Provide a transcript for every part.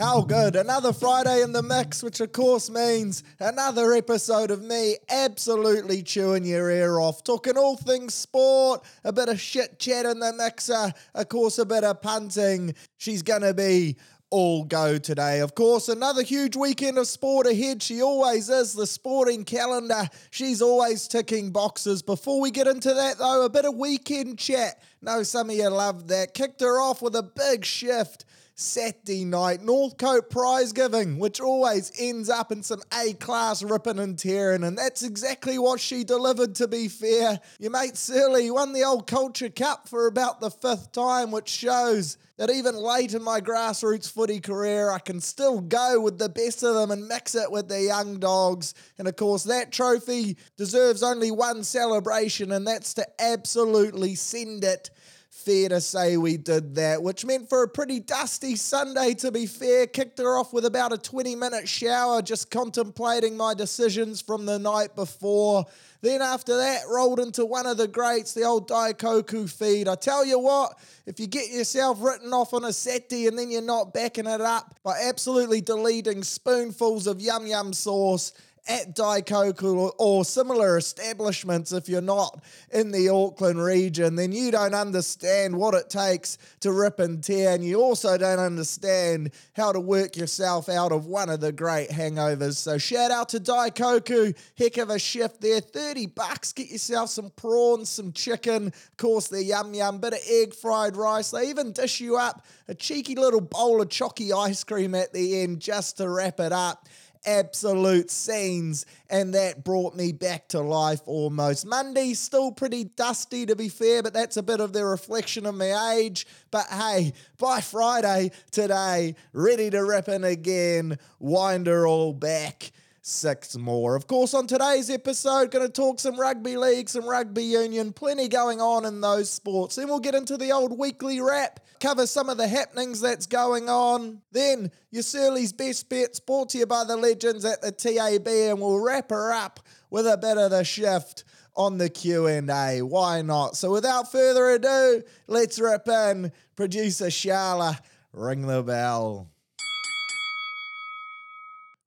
How good. Another Friday in the mix, which of course means another episode of me absolutely chewing your ear off, talking all things sport, a bit of shit chat in the mixer, of course, a bit of punting. She's to be all go today. Of course, another huge weekend of sport ahead. She always is. The sporting calendar, she's always ticking boxes. Before we get into that, though, a bit of weekend chat. Know some of you love that. Kicked her off with a big shift Saturday night, Northcote prize giving, which always ends up in some A class ripping and tearing, and that's exactly what she delivered, to be fair. Your mate Surly won the old Culture Cup for about the fifth time, which shows that even late in my grassroots footy career, I can still go with the best of them and mix it with the young dogs. And of course, that trophy deserves only one celebration, and that's to absolutely send it fair to say we did that, which meant for a pretty dusty Sunday, to be fair. Kicked her off with about a 20 minute shower, just contemplating my decisions from the night before. Then after that, rolled into one of the greats, the old Daikoku feed. I tell you what, if you get yourself written off on a Saturday and then you're not backing it up by absolutely deleting spoonfuls of yum yum sauce, at Daikoku or similar establishments if you're not in the Auckland region, then you don't understand what it takes to rip and tear, and you also don't understand how to work yourself out of one of the great hangovers. So shout out to Daikoku, heck of a shift there. 30 bucks, get yourself some prawns, some chicken, of course the yum yum, bit of egg fried rice. They even dish you up a cheeky little bowl of chalky ice cream at the end just to wrap it up absolute scenes, and that brought me back to life almost. Monday, still pretty dusty to be fair, but that's a bit of the reflection of my age. But hey, by Friday today, ready to rip in again, wind her all back six more. Of course, on today's episode, going to talk some rugby league, some rugby union, plenty going on in those sports. Then we'll get into the old weekly wrap, cover some of the happenings that's going on. Then your Surly's best bets brought to you by the legends at the TAB, and we'll wrap her up with a bit of the shift on the Q&A. Why not? So without further ado, let's rip in. Producer Sharla, ring the bell.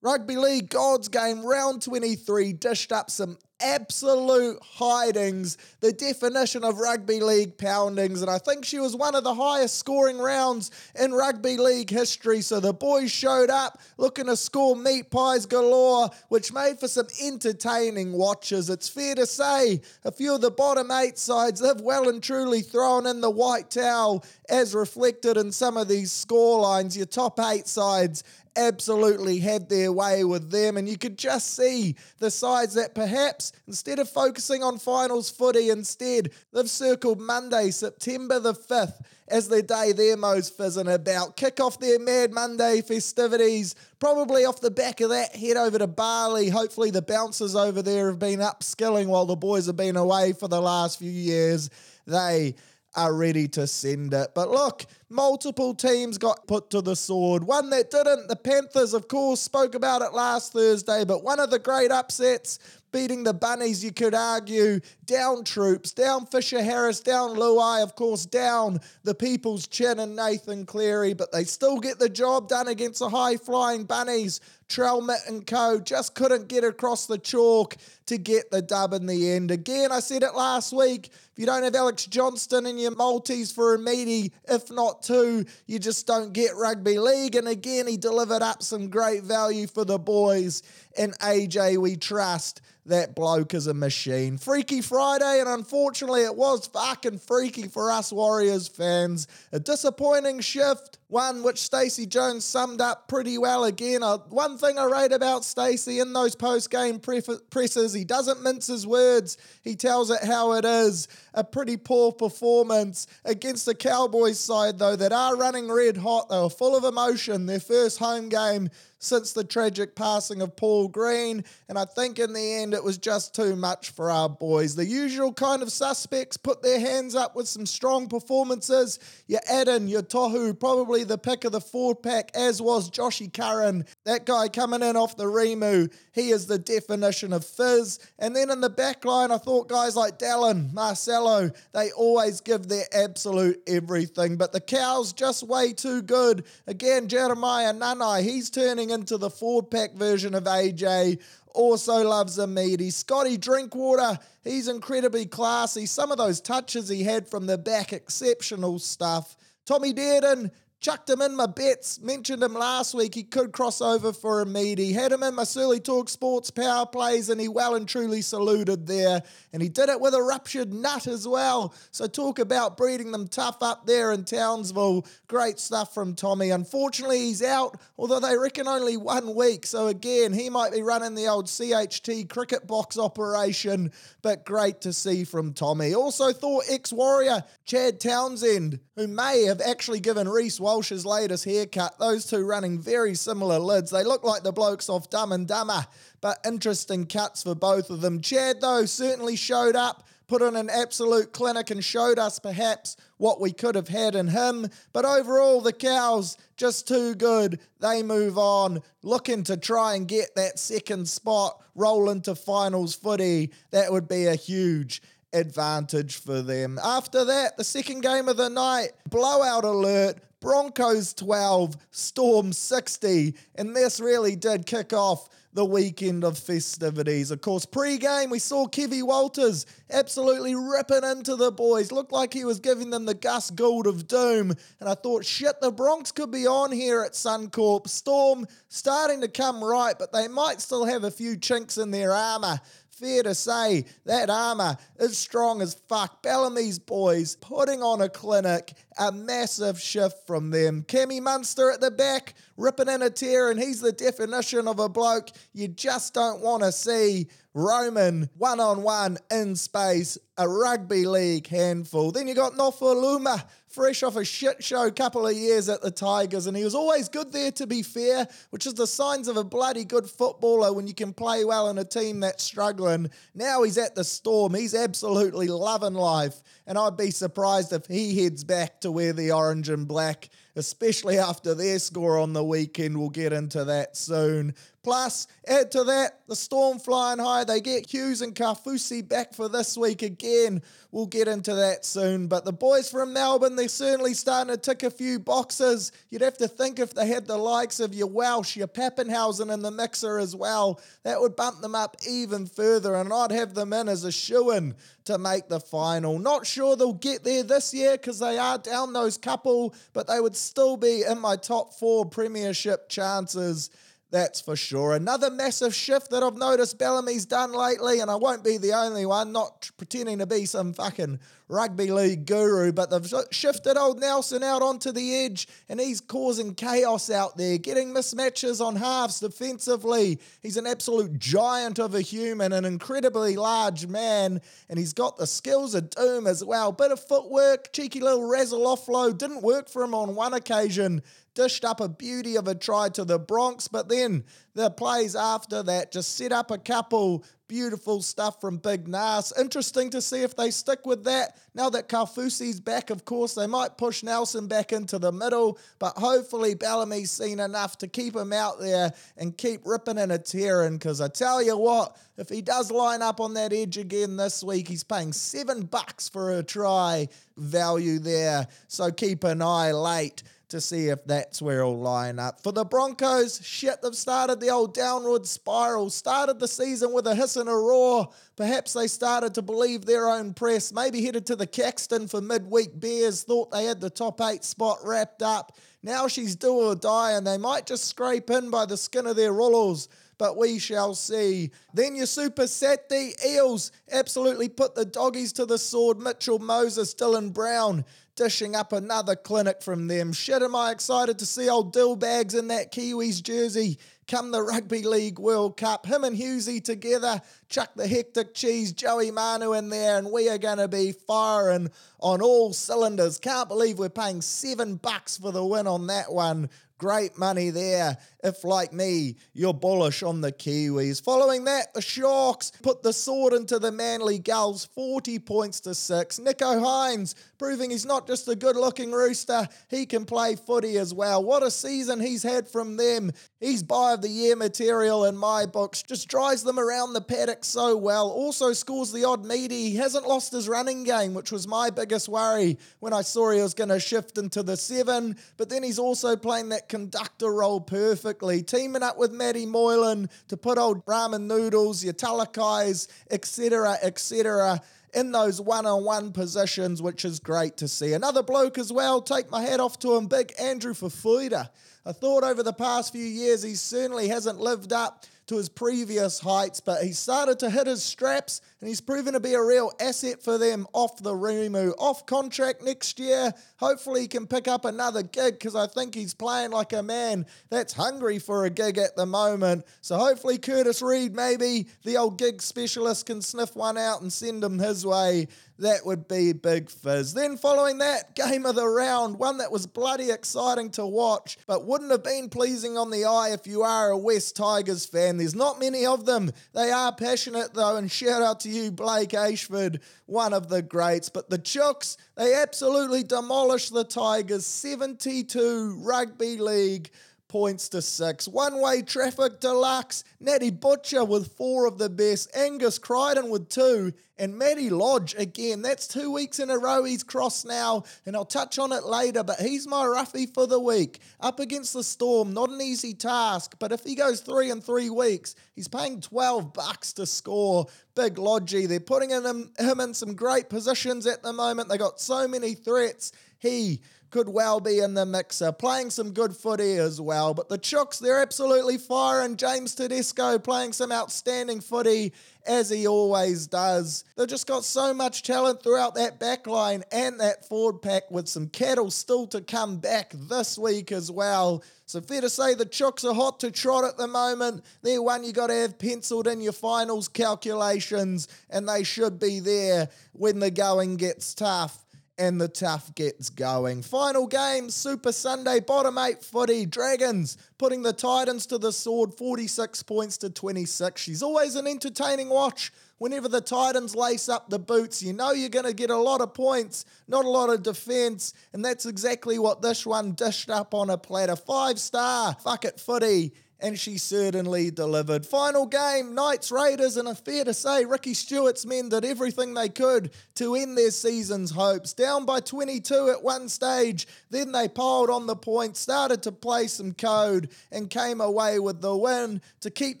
Rugby League Gods Game Round 23 dished up some absolute hidings, the definition of rugby league poundings, and I think she was one of the highest scoring rounds in rugby league history. So the boys showed up looking to score meat pies galore, which made for some entertaining watches. It's fair to say a few of the bottom eight sides have well and truly thrown in the white towel, as reflected in some of these score lines. Your top eight sides absolutely had their way with them. And you could just see the sides that perhaps instead of focusing on finals footy, instead they've circled Monday, September the 5th, as their day they're most fizzing about. Kick off their Mad Monday festivities. Probably off the back of that, head over to Bali. Hopefully, the bouncers over there have been upskilling while the boys have been away for the last few years. They are ready to send it. But look, multiple teams got put to the sword. One that didn't, the Panthers, of course, spoke about it last Thursday, but one of the great upsets beating the Bunnies, you could argue, down Troops, down Fisher Harris, down Luai, of course, down the People's Chin and Nathan Cleary, but they still get the job done against the high flying Bunnies. Trelmit and co just couldn't get across the chalk to get the dub in the end. Again, I said it last week. If you don't have Alex Johnston in your Maltese for a meaty, if not two, you just don't get rugby league. And again, he delivered up some great value for the boys. And AJ, we trust that bloke is a machine. Freaky Friday, and unfortunately, it was fucking freaky for us Warriors fans. A disappointing shift, one which Stacey Jones summed up pretty well again. Uh, one thing I rate about Stacey in those post game presses, he doesn't mince his words, he tells it how it is. A pretty poor performance against the Cowboys side, though, that are running red hot. They were full of emotion. Their first home game since the tragic passing of Paul Green, and I think in the end it was just too much for our boys. The usual kind of suspects put their hands up with some strong performances. Your Addin, your Tohu, probably the pick of the four pack, as was Joshy Curran. That guy coming in off the Remu, he is the definition of fizz. And then in the back line, I thought guys like Dallin, Marcelo, they always give their absolute everything. But the Cows just way too good. Again, Jeremiah Nanai, he's turning into the four pack version of AJ. Also loves a meaty. Scotty Drinkwater, he's incredibly classy. Some of those touches he had from the back, exceptional stuff. Tommy Dearden, Chucked him in my bets. Mentioned him last week. He could cross over for a meaty. Had him in my Surly Talk Sports power plays, and he well and truly saluted there. And he did it with a ruptured nut as well. So talk about breeding them tough up there in Townsville. Great stuff from Tommy. Unfortunately, he's out, although they reckon only one week. So again, he might be running the old CHT cricket box operation. But great to see from Tommy. Also thought ex-warrior Chad Townsend, who may have actually given Reece Walsh's latest haircut. Those two running very similar lids. They look like the blokes off Dumb and Dumber, but interesting cuts for both of them. Chad, though, certainly showed up, put on an absolute clinic, and showed us perhaps what we could have had in him. But overall, the cows just too good. They move on, looking to try and get that second spot, roll into finals footy. That would be a huge advantage for them. After that, the second game of the night, blowout alert. Broncos 12, Storm 60. And this really did kick off the weekend of festivities. Of course, pre-game we saw Kevy Walters absolutely ripping into the boys. Looked like he was giving them the Gus Gould of doom. And I thought, shit, the Bronx could be on here at Suncorp. Storm starting to come right, but they might still have a few chinks in their armour fair to say that armour is strong as fuck. Bellamy's boys putting on a clinic, a massive shift from them. Cammy Munster at the back, ripping in a tear, and he's the definition of a bloke you just don't want to see. Roman one on one in space, a rugby league handful. Then you got Nofoaluma fresh off a shit show couple of years at the Tigers, and he was always good there, to be fair, which is the signs of a bloody good footballer when you can play well in a team that's struggling. Now he's at the Storm. He's absolutely loving life, and I'd be surprised if he heads back to where the orange and black especially after their score on the weekend. We'll get into that soon. Plus, add to that, the Storm flying high. They get Hughes and Kaufusi back for this week again. We'll get into that soon. But the boys from Melbourne, they're certainly starting to tick a few boxes. You'd have to think if they had the likes of your Welch, your Papenhuyzen in the mixer as well, that would bump them up even further. And I'd have them in as a shoe in to make the final. Not sure they'll get there this year because they are down those couple, but they would still be in my top four premiership chances. That's for sure. Another massive shift that I've noticed Bellamy's done lately, and I won't be the only one, not pretending to be some fucking rugby league guru, but they've shifted old Nelson out onto the edge, and he's causing chaos out there, getting mismatches on halves defensively. He's an absolute giant of a human, an incredibly large man, and he's got the skills of doom as well. Bit of footwork, cheeky little razzle offload, didn't work for him on one occasion dished up a beauty of a try to the Bronx, but then the plays after that just set up a couple beautiful stuff from Big Nas. Interesting to see if they stick with that. Now that Kaufusi's back, of course, they might push Nelson back into the middle, but hopefully Bellamy's seen enough to keep him out there and keep ripping and a tearing. Because I tell you what, if he does line up on that edge again this week, he's paying seven bucks for a try value there. So keep an eye late to see if that's where it'll line up. For the Broncos, shit, they've started the old downward spiral, started the season with a hiss and a roar. Perhaps they started to believe their own press, maybe headed to the Caxton for midweek beers, thought they had the top eight spot wrapped up. Now she's do or die, and they might just scrape in by the skin of their rullers but we shall see. Then your Super Saturday Eels absolutely put the doggies to the sword. Mitchell Moses, Dylan Brown dishing up another clinic from them. Shit, am I excited to see old Dillbags in that Kiwis jersey come the Rugby League World Cup. Him and Hughesy together, chuck the hectic cheese, Joey Manu in there, and we are going to be firing on all cylinders. Can't believe we're paying seven bucks for the win on that one. Great money there if, like me, you're bullish on the Kiwis. Following that, the Sharks put the sword into the Manly Gulls 40 points to 6. Nicho Hynes proving he's not just a good looking rooster, he can play footy as well. What a season he's had from them. He's buy of the year material in my books, just drives them around the paddock so well. Also scores the odd meaty. He hasn't lost his running game, which was my biggest worry when I saw he was going to shift into the seven. But then he's also playing that conductor role perfectly, teaming up with Matty Moylan to put old ramen noodles, your talakais, etc., etc in those one on one positions, which is great to see. Another bloke as well, take my hat off to him, big Andrew Fifita. I thought over the past few years he certainly hasn't lived up to his previous heights, but he started to hit his straps and he's proven to be a real asset for them off the Rimu. Off contract next year, hopefully he can pick up another gig because I think he's playing like a man that's hungry for a gig at the moment. So hopefully Curtis Reed, maybe the old gig specialist, can sniff one out and send him his way. That would be big fizz. Then, following that, game of the round, one that was bloody exciting to watch, but wouldn't have been pleasing on the eye if you are a West Tigers fan. There's not many of them. They are passionate though, and shout out to you, Blake Ashford, one of the greats. But the Chooks, they absolutely demolished the Tigers 72 rugby league points to six. One way traffic deluxe. Natty Butcher with four of the best. Angus Crichton with two. And Matty Lodge again. That's two weeks in a row he's crossed now. And I'll touch on it later. But he's my roughie for the week. Up against the Storm. Not an easy task. But if he goes three in three weeks, he's paying 12 bucks to score. Big Lodgy. They're putting him, him in some great positions at the moment. They got so many threats. He could well be in the mixer, playing some good footy as well. But the Chooks, they're absolutely firing. James Tedesco playing some outstanding footy as he always does. They've just got so much talent throughout that back line and that forward pack with some cattle still to come back this week as well. So fair to say the Chooks are hot to trot at the moment. They're one you got to have penciled in your finals calculations and they should be there when the going gets tough and the tough gets going. Final game, Super Sunday, bottom eight footy. Dragons putting the Titans to the sword, 46 points to 26. She's always an entertaining watch. Whenever the Titans lace up the boots, you know you're going to get a lot of points, not a lot of defense, and that's exactly what this one dished up on a platter. Five star, fuck it footy and she certainly delivered. Final game, Knights Raiders, and a fair to say, Ricky Stewart's men did everything they could to end their season's hopes. Down by 22 at one stage, then they piled on the points, started to play some code, and came away with the win to keep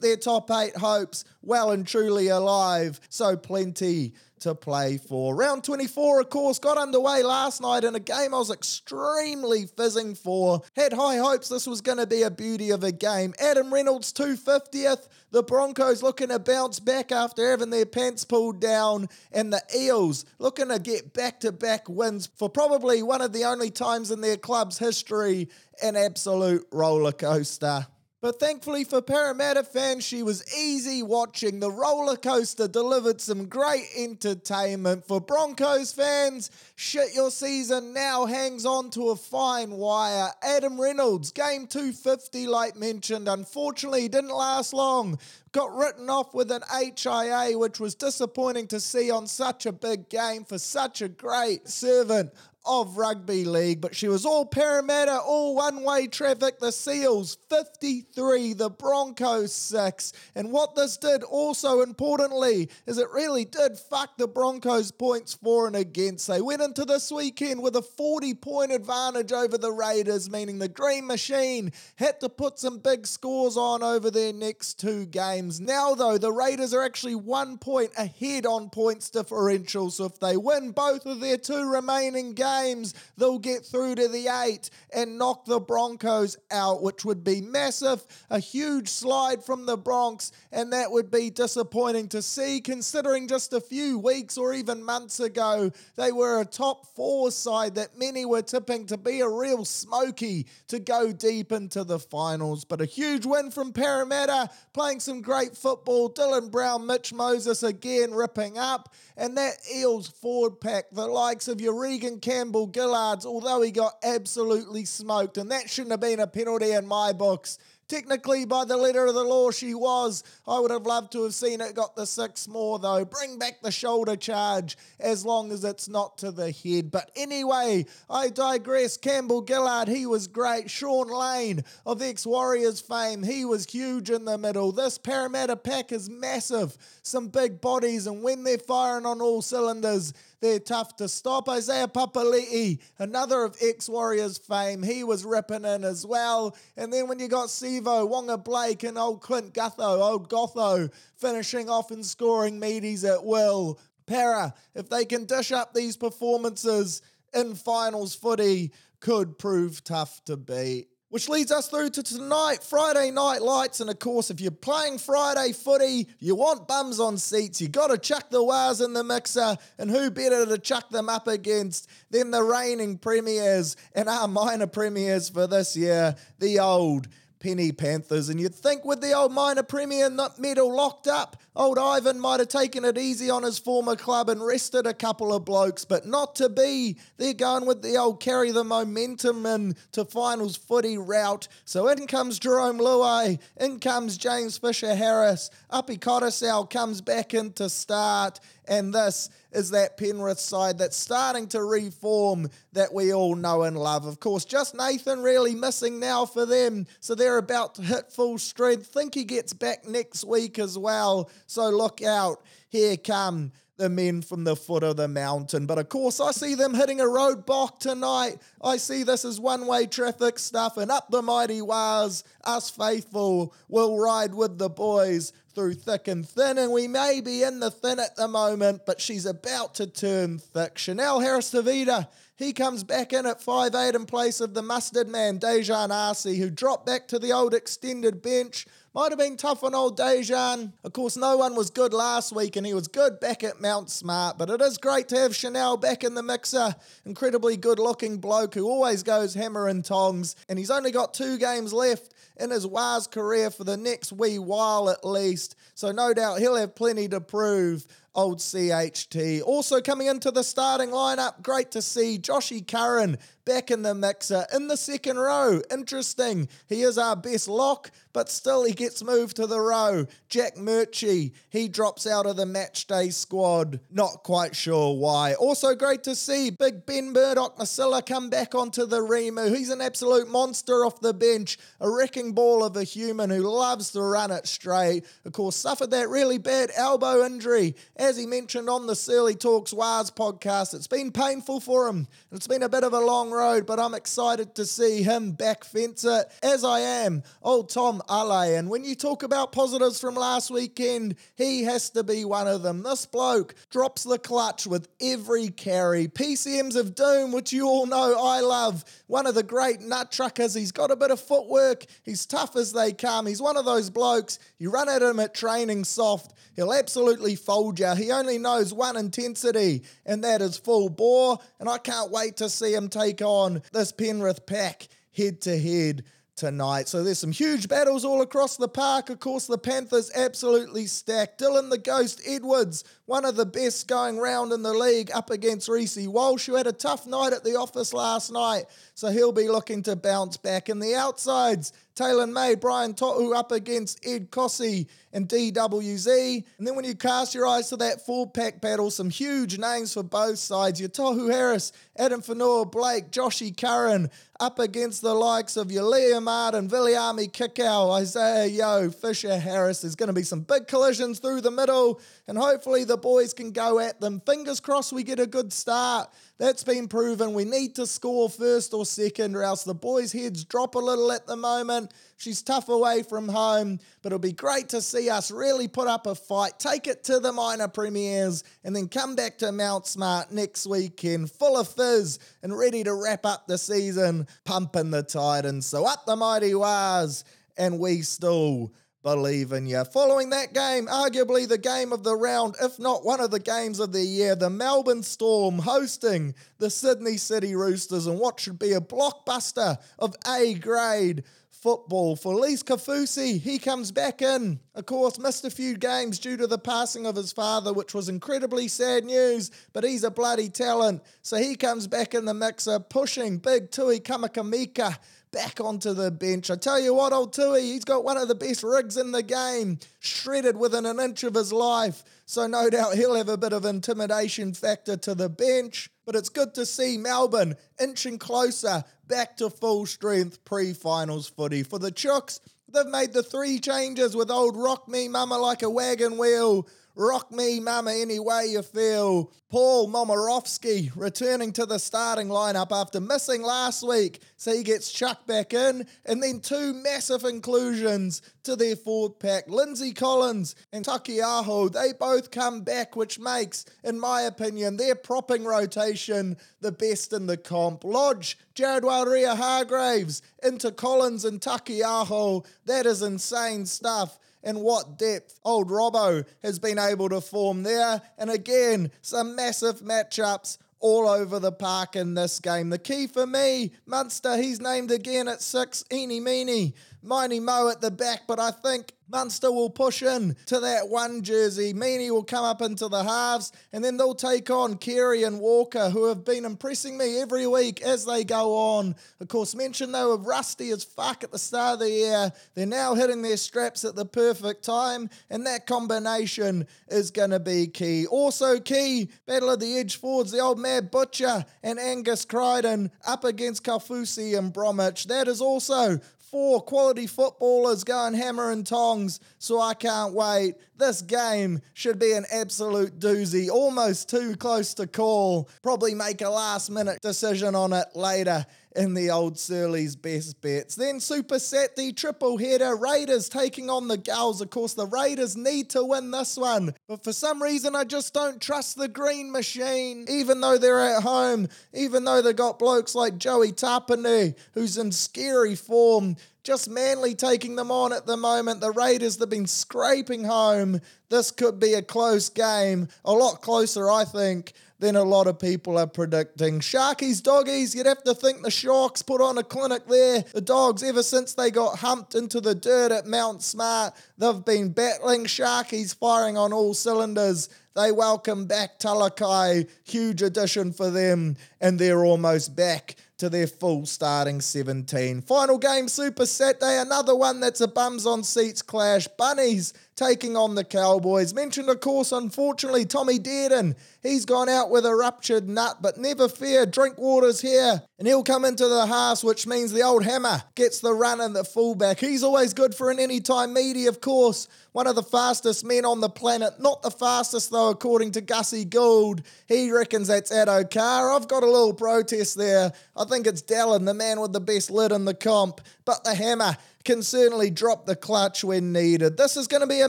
their top eight hopes well and truly alive. So plenty to play for. Round 24, of course, got underway last night in a game I was extremely fizzing for. Had high hopes this was going to be a beauty of a game. Adam Reynolds, 250th. The Broncos looking to bounce back after having their pants pulled down. And the Eels looking to get back to back wins for probably one of the only times in their club's history an absolute roller coaster. But thankfully for Parramatta fans, she was easy watching. The roller coaster delivered some great entertainment. For Broncos fans, shit, your season now hangs on to a fine wire. Adam Reynolds, game 250, like mentioned, unfortunately didn't last long. Got written off with an HIA, which was disappointing to see on such a big game for such a great servant of rugby league, but she was all Parramatta, all one way traffic. The Seals 53, the Broncos 6. And what this did also importantly is it really did fuck the Broncos points for and against. They went into this weekend with a 40 point advantage over the Raiders, meaning the Green Machine had to put some big scores on over their next two games. Now, though, the Raiders are actually one point ahead on points differential, so if they win both of their two remaining games, games, they'll get through to the eight and knock the Broncos out, which would be massive. A huge slide from the Bronx, and that would be disappointing to see, considering just a few weeks or even months ago, they were a top four side that many were tipping to be a real smoky to go deep into the finals. But a huge win from Parramatta, playing some great football. Dylan Brown, Mitch Moses again ripping up. And that Eels forward pack, the likes of your Regan Campbell Gillards, although he got absolutely smoked. And that shouldn't have been a penalty in my books. Technically, by the letter of the law, she was. I would have loved to have seen it got the six more, though. Bring back the shoulder charge as long as it's not to the head. But anyway, I digress. Campbell Gillard, he was great. Sean Lane of ex Warriors fame, he was huge in the middle. This Parramatta pack is massive. Some big bodies, and when they're firing on all cylinders, they're tough to stop. Isaiah Papali'i, another of ex Warriors fame, he was ripping in as well. And then when you got Sivo, Waqa Blake, and old Clint Gutho, old Gotho, finishing off and scoring meaties at will. Para, if they can dish up these performances in finals footy, could prove tough to beat. Which leads us through to tonight, Friday night lights. And of course, if you're playing Friday footy, you want bums on seats. You got to chuck the wires in the mixer. And who better to chuck them up against than the reigning premiers and our minor premiers for this year, the old Penny Panthers. And you'd think with the old minor premier medal locked up, old Ivan might have taken it easy on his former club and rested a couple of blokes, but not to be. They're going with the old carry the momentum and into finals footy route. So in comes Jarome Luai, in comes James Fisher Harris, Api Koroisau comes back in to start, and this is that Penrith side that's starting to reform that we all know and love. Of course, just Nathan Cleary missing now for them, so they're about to hit full strength. Think he gets back next week as well, so look out. Here come the men from the foot of the mountain. But of course, I see them hitting a roadblock tonight. I see this as one way traffic stuff, and up the mighty wires, us faithful will ride with the boys through thick and thin, and we may be in the thin at the moment, but she's about to turn thick. Chanel Harris Tuavita, he comes back in at five eight in place of the mustard man, Dejan Arce, who dropped back to the old extended bench. Might have been tough on old Dejan. Of course, no one was good last week, and he was good back at Mount Smart. But it is great to have Chanel back in the mixer. Incredibly good looking bloke who always goes hammer and tongs. And he's only got two games left in his Waz career for the next wee while at least. So no doubt he'll have plenty to prove old CHT. Also coming into the starting lineup, great to see Joshy Curran back in the mixer in the second row. Interesting. He is our best lock, but still he gets moved to the row. Jack Murchie, he drops out of the match day squad. Not quite sure why. Also great to see Big Ben Murdoch Masila come back onto the Remu. He's an absolute monster off the bench, a wrecking ball of a human who loves to run it straight. Of course, suffered that really bad elbow injury as he mentioned on the Surly Talks Wars podcast, it's been painful for him. It's been a bit of a long road, but I'm excited to see him back fence it, as I am old Tom Ale. And when you talk about positives from last weekend, he has to be one of them. This bloke drops the clutch with every carry. PCMs of Doom, which you all know I love. One of the great nut truckers. He's got a bit of footwork. He's tough as they come. He's one of those blokes. You run at him at training soft, he'll absolutely fold you. He only knows one intensity, and that is full bore. And I can't wait to see him take on this Penrith pack head to head tonight. So there's some huge battles all across the park. Of course, the Panthers absolutely stacked. Dylan the Ghost Edwards, one of the best going round in the league, up against Reece Walsh, who had a tough night at the office last night. So he'll be looking to bounce back. In the outsides, Taylor May, Brian To'o up against Ed Kosi and DWZ. And then when you cast your eyes to that full pack battle, some huge names for both sides. Your Tohu Harris, Addin Fonua-Blake, Joshy Curran up against the likes of your Liam Martin, Viliami Kikau, Isaah Yeo, Fisher Harris. There's going to be some big collisions through the middle, and hopefully the boys can go at them. Fingers crossed we get a good start. That's been proven. We need to score first or second, or else the boys' heads drop a little at the moment. She's tough away from home, but it'll be great to see us really put up a fight, take it to the minor premiers, and then come back to Mount Smart next weekend full of fizz and ready to wrap up the season, pumping the Titans. So up the mighty Wars, and we still believe in you. Following that game, arguably the game of the round, if not one of the games of the year, the Melbourne Storm hosting the Sydney City Roosters and what should be a blockbuster of A grade football. Felise Kaufusi, he comes back in. Of course, missed a few games due to the passing of his father, which was incredibly sad news, but he's a bloody talent. So he comes back in the mixer, pushing big Tui Kamikamica back onto the bench. I tell you what, old Tui, he's got one of the best rigs in the game, shredded within an inch of his life. So no doubt he'll have a bit of intimidation factor to the bench. But it's good to see Melbourne inching closer back to full strength pre finals footy. For the Chooks, they've made the three changes with old Rock Me Mama like a wagon wheel. Rock me, mama, any way you feel. Paul Momirovski returning to the starting lineup after missing last week, so he gets chucked back in. And then two massive inclusions to their forward pack. Lindsay Collins and Taukei'aho, they both come back, which makes, in my opinion, their propping rotation the best in the comp. Lodge, Jared Waerea-Hargreaves into Collins and Taukei'aho. That is insane stuff and what depth old Robbo has been able to form there. And again, some massive matchups all over the park in this game. The key for me, Munster, he's named again at six, Eeny Meeny. Miney Mo at the back, but I think Munster will push in to that one jersey. Meaney will come up into the halves, and then they'll take on Keary and Walker, who have been impressing me every week as they go on. Of course, mentioned they were rusty as fuck at the start of the year. They're now hitting their straps at the perfect time, and that combination is going to be key. Also key, Battle of the Edge Forwards, the old Mad Butcher and Angus Crichton up against Kaufusi and Bromwich. That is also four quality footballers going hammer and tongs, so I can't wait. This game should be an absolute doozy, almost too close to call. Probably make a last minute decision on it later in the old Surly's best bets. Then Super Saturday triple header, Raiders taking on the Gals. Of course, the Raiders need to win this one, but for some reason, I just don't trust the Green Machine, even though they're at home, even though they've got blokes like Joey Tapine, who's in scary form. Just Manly taking them on at the moment. The Raiders have been scraping home. This could be a close game, a lot closer, I think, than a lot of people are predicting. Sharkies, doggies, you'd have to think the Sharks put on a clinic there. The dogs, ever since they got humped into the dirt at Mount Smart, they've been battling Sharkies, firing on all cylinders. They welcome back Talakai, huge addition for them, and they're almost back to their full starting 17. Final game, Super Saturday, another one that's a bums on seats clash. Bunnies taking on the Cowboys. Mentioned, of course, unfortunately, Tommy Dearden. He's gone out with a ruptured nut, but never fear, Drinkwater's here. And he'll come into the house, which means the old hammer gets the run in the fullback. He's always good for an anytime meaty, of course. One of the fastest men on the planet. Not the fastest, though, according to Gussie Gould. He reckons that's Addo Carr. I've got a little protest there. I think it's Dallin, the man with the best lid in the comp. But the hammer, can certainly drop the clutch when needed. This is going to be a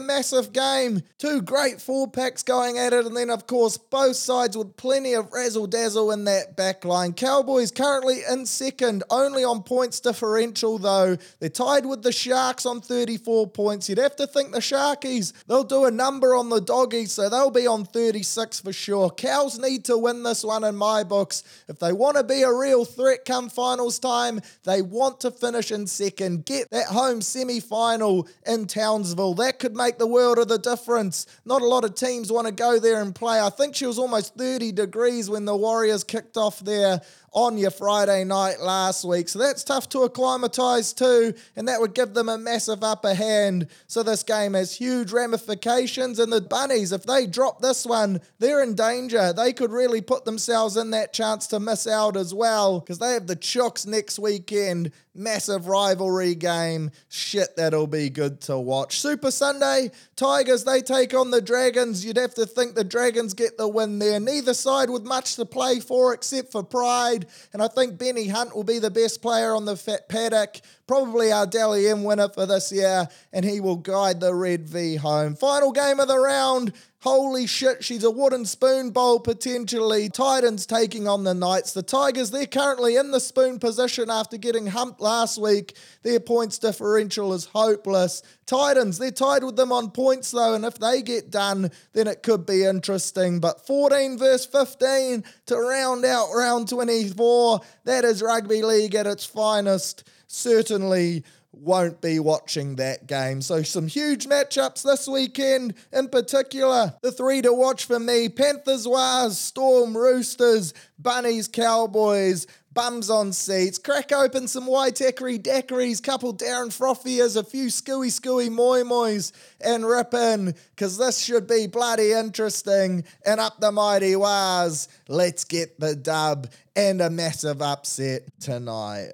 massive game. Two great four packs going at it, and then, of course, both sides with plenty of razzle dazzle in that back line. Cowboys currently in second, only on points differential, though. They're tied with the Sharks on 34 points. You'd have to think the Sharkies, they'll do a number on the doggies, so they'll be on 36 for sure. Cows need to win this one in my books. If they want to be a real threat come finals time, they want to finish in second. Get that home semi final in Townsville. That could make the world of the difference. Not a lot of teams want to go there and play. I think she was almost 30 degrees when the Warriors kicked off there on your Friday night last week. So that's tough to acclimatise to, and that would give them a massive upper hand. So this game has huge ramifications. And the Bunnies, if they drop this one, they're in danger. They could really put themselves in that chance to miss out as well, because they have the Chooks next weekend. Massive rivalry game. Shit, that'll be good to watch. Super Sunday, Tigers, they take on the Dragons. You'd have to think the Dragons get the win there. Neither side with much to play for except for pride. And I think Benny Hunt will be the best player on the fat paddock. Probably our Dally M winner for this year. And he will guide the Red V home. Final game of the round. Holy shit, she's a wooden spoon bowl potentially. Titans taking on the Knights. The Tigers, they're currently in the spoon position after getting humped last week. Their points differential is hopeless. Titans, they're tied with them on points though, and if they get done, then it could be interesting. But 14 verse 15 to round out round 24, that is rugby league at its finest. Certainly won't be watching that game. So, some huge matchups this weekend in particular. The three to watch for me Panthers, Wars, Storm, Roosters, Bunnies, Cowboys. Bums on seats, crack open some Waitakere daiquiris, couple Darren Frothiers, a few Scooey Scooey Moi Mois, and rip in, because this should be bloody interesting. And up the mighty Wars, let's get the dub and a massive upset tonight.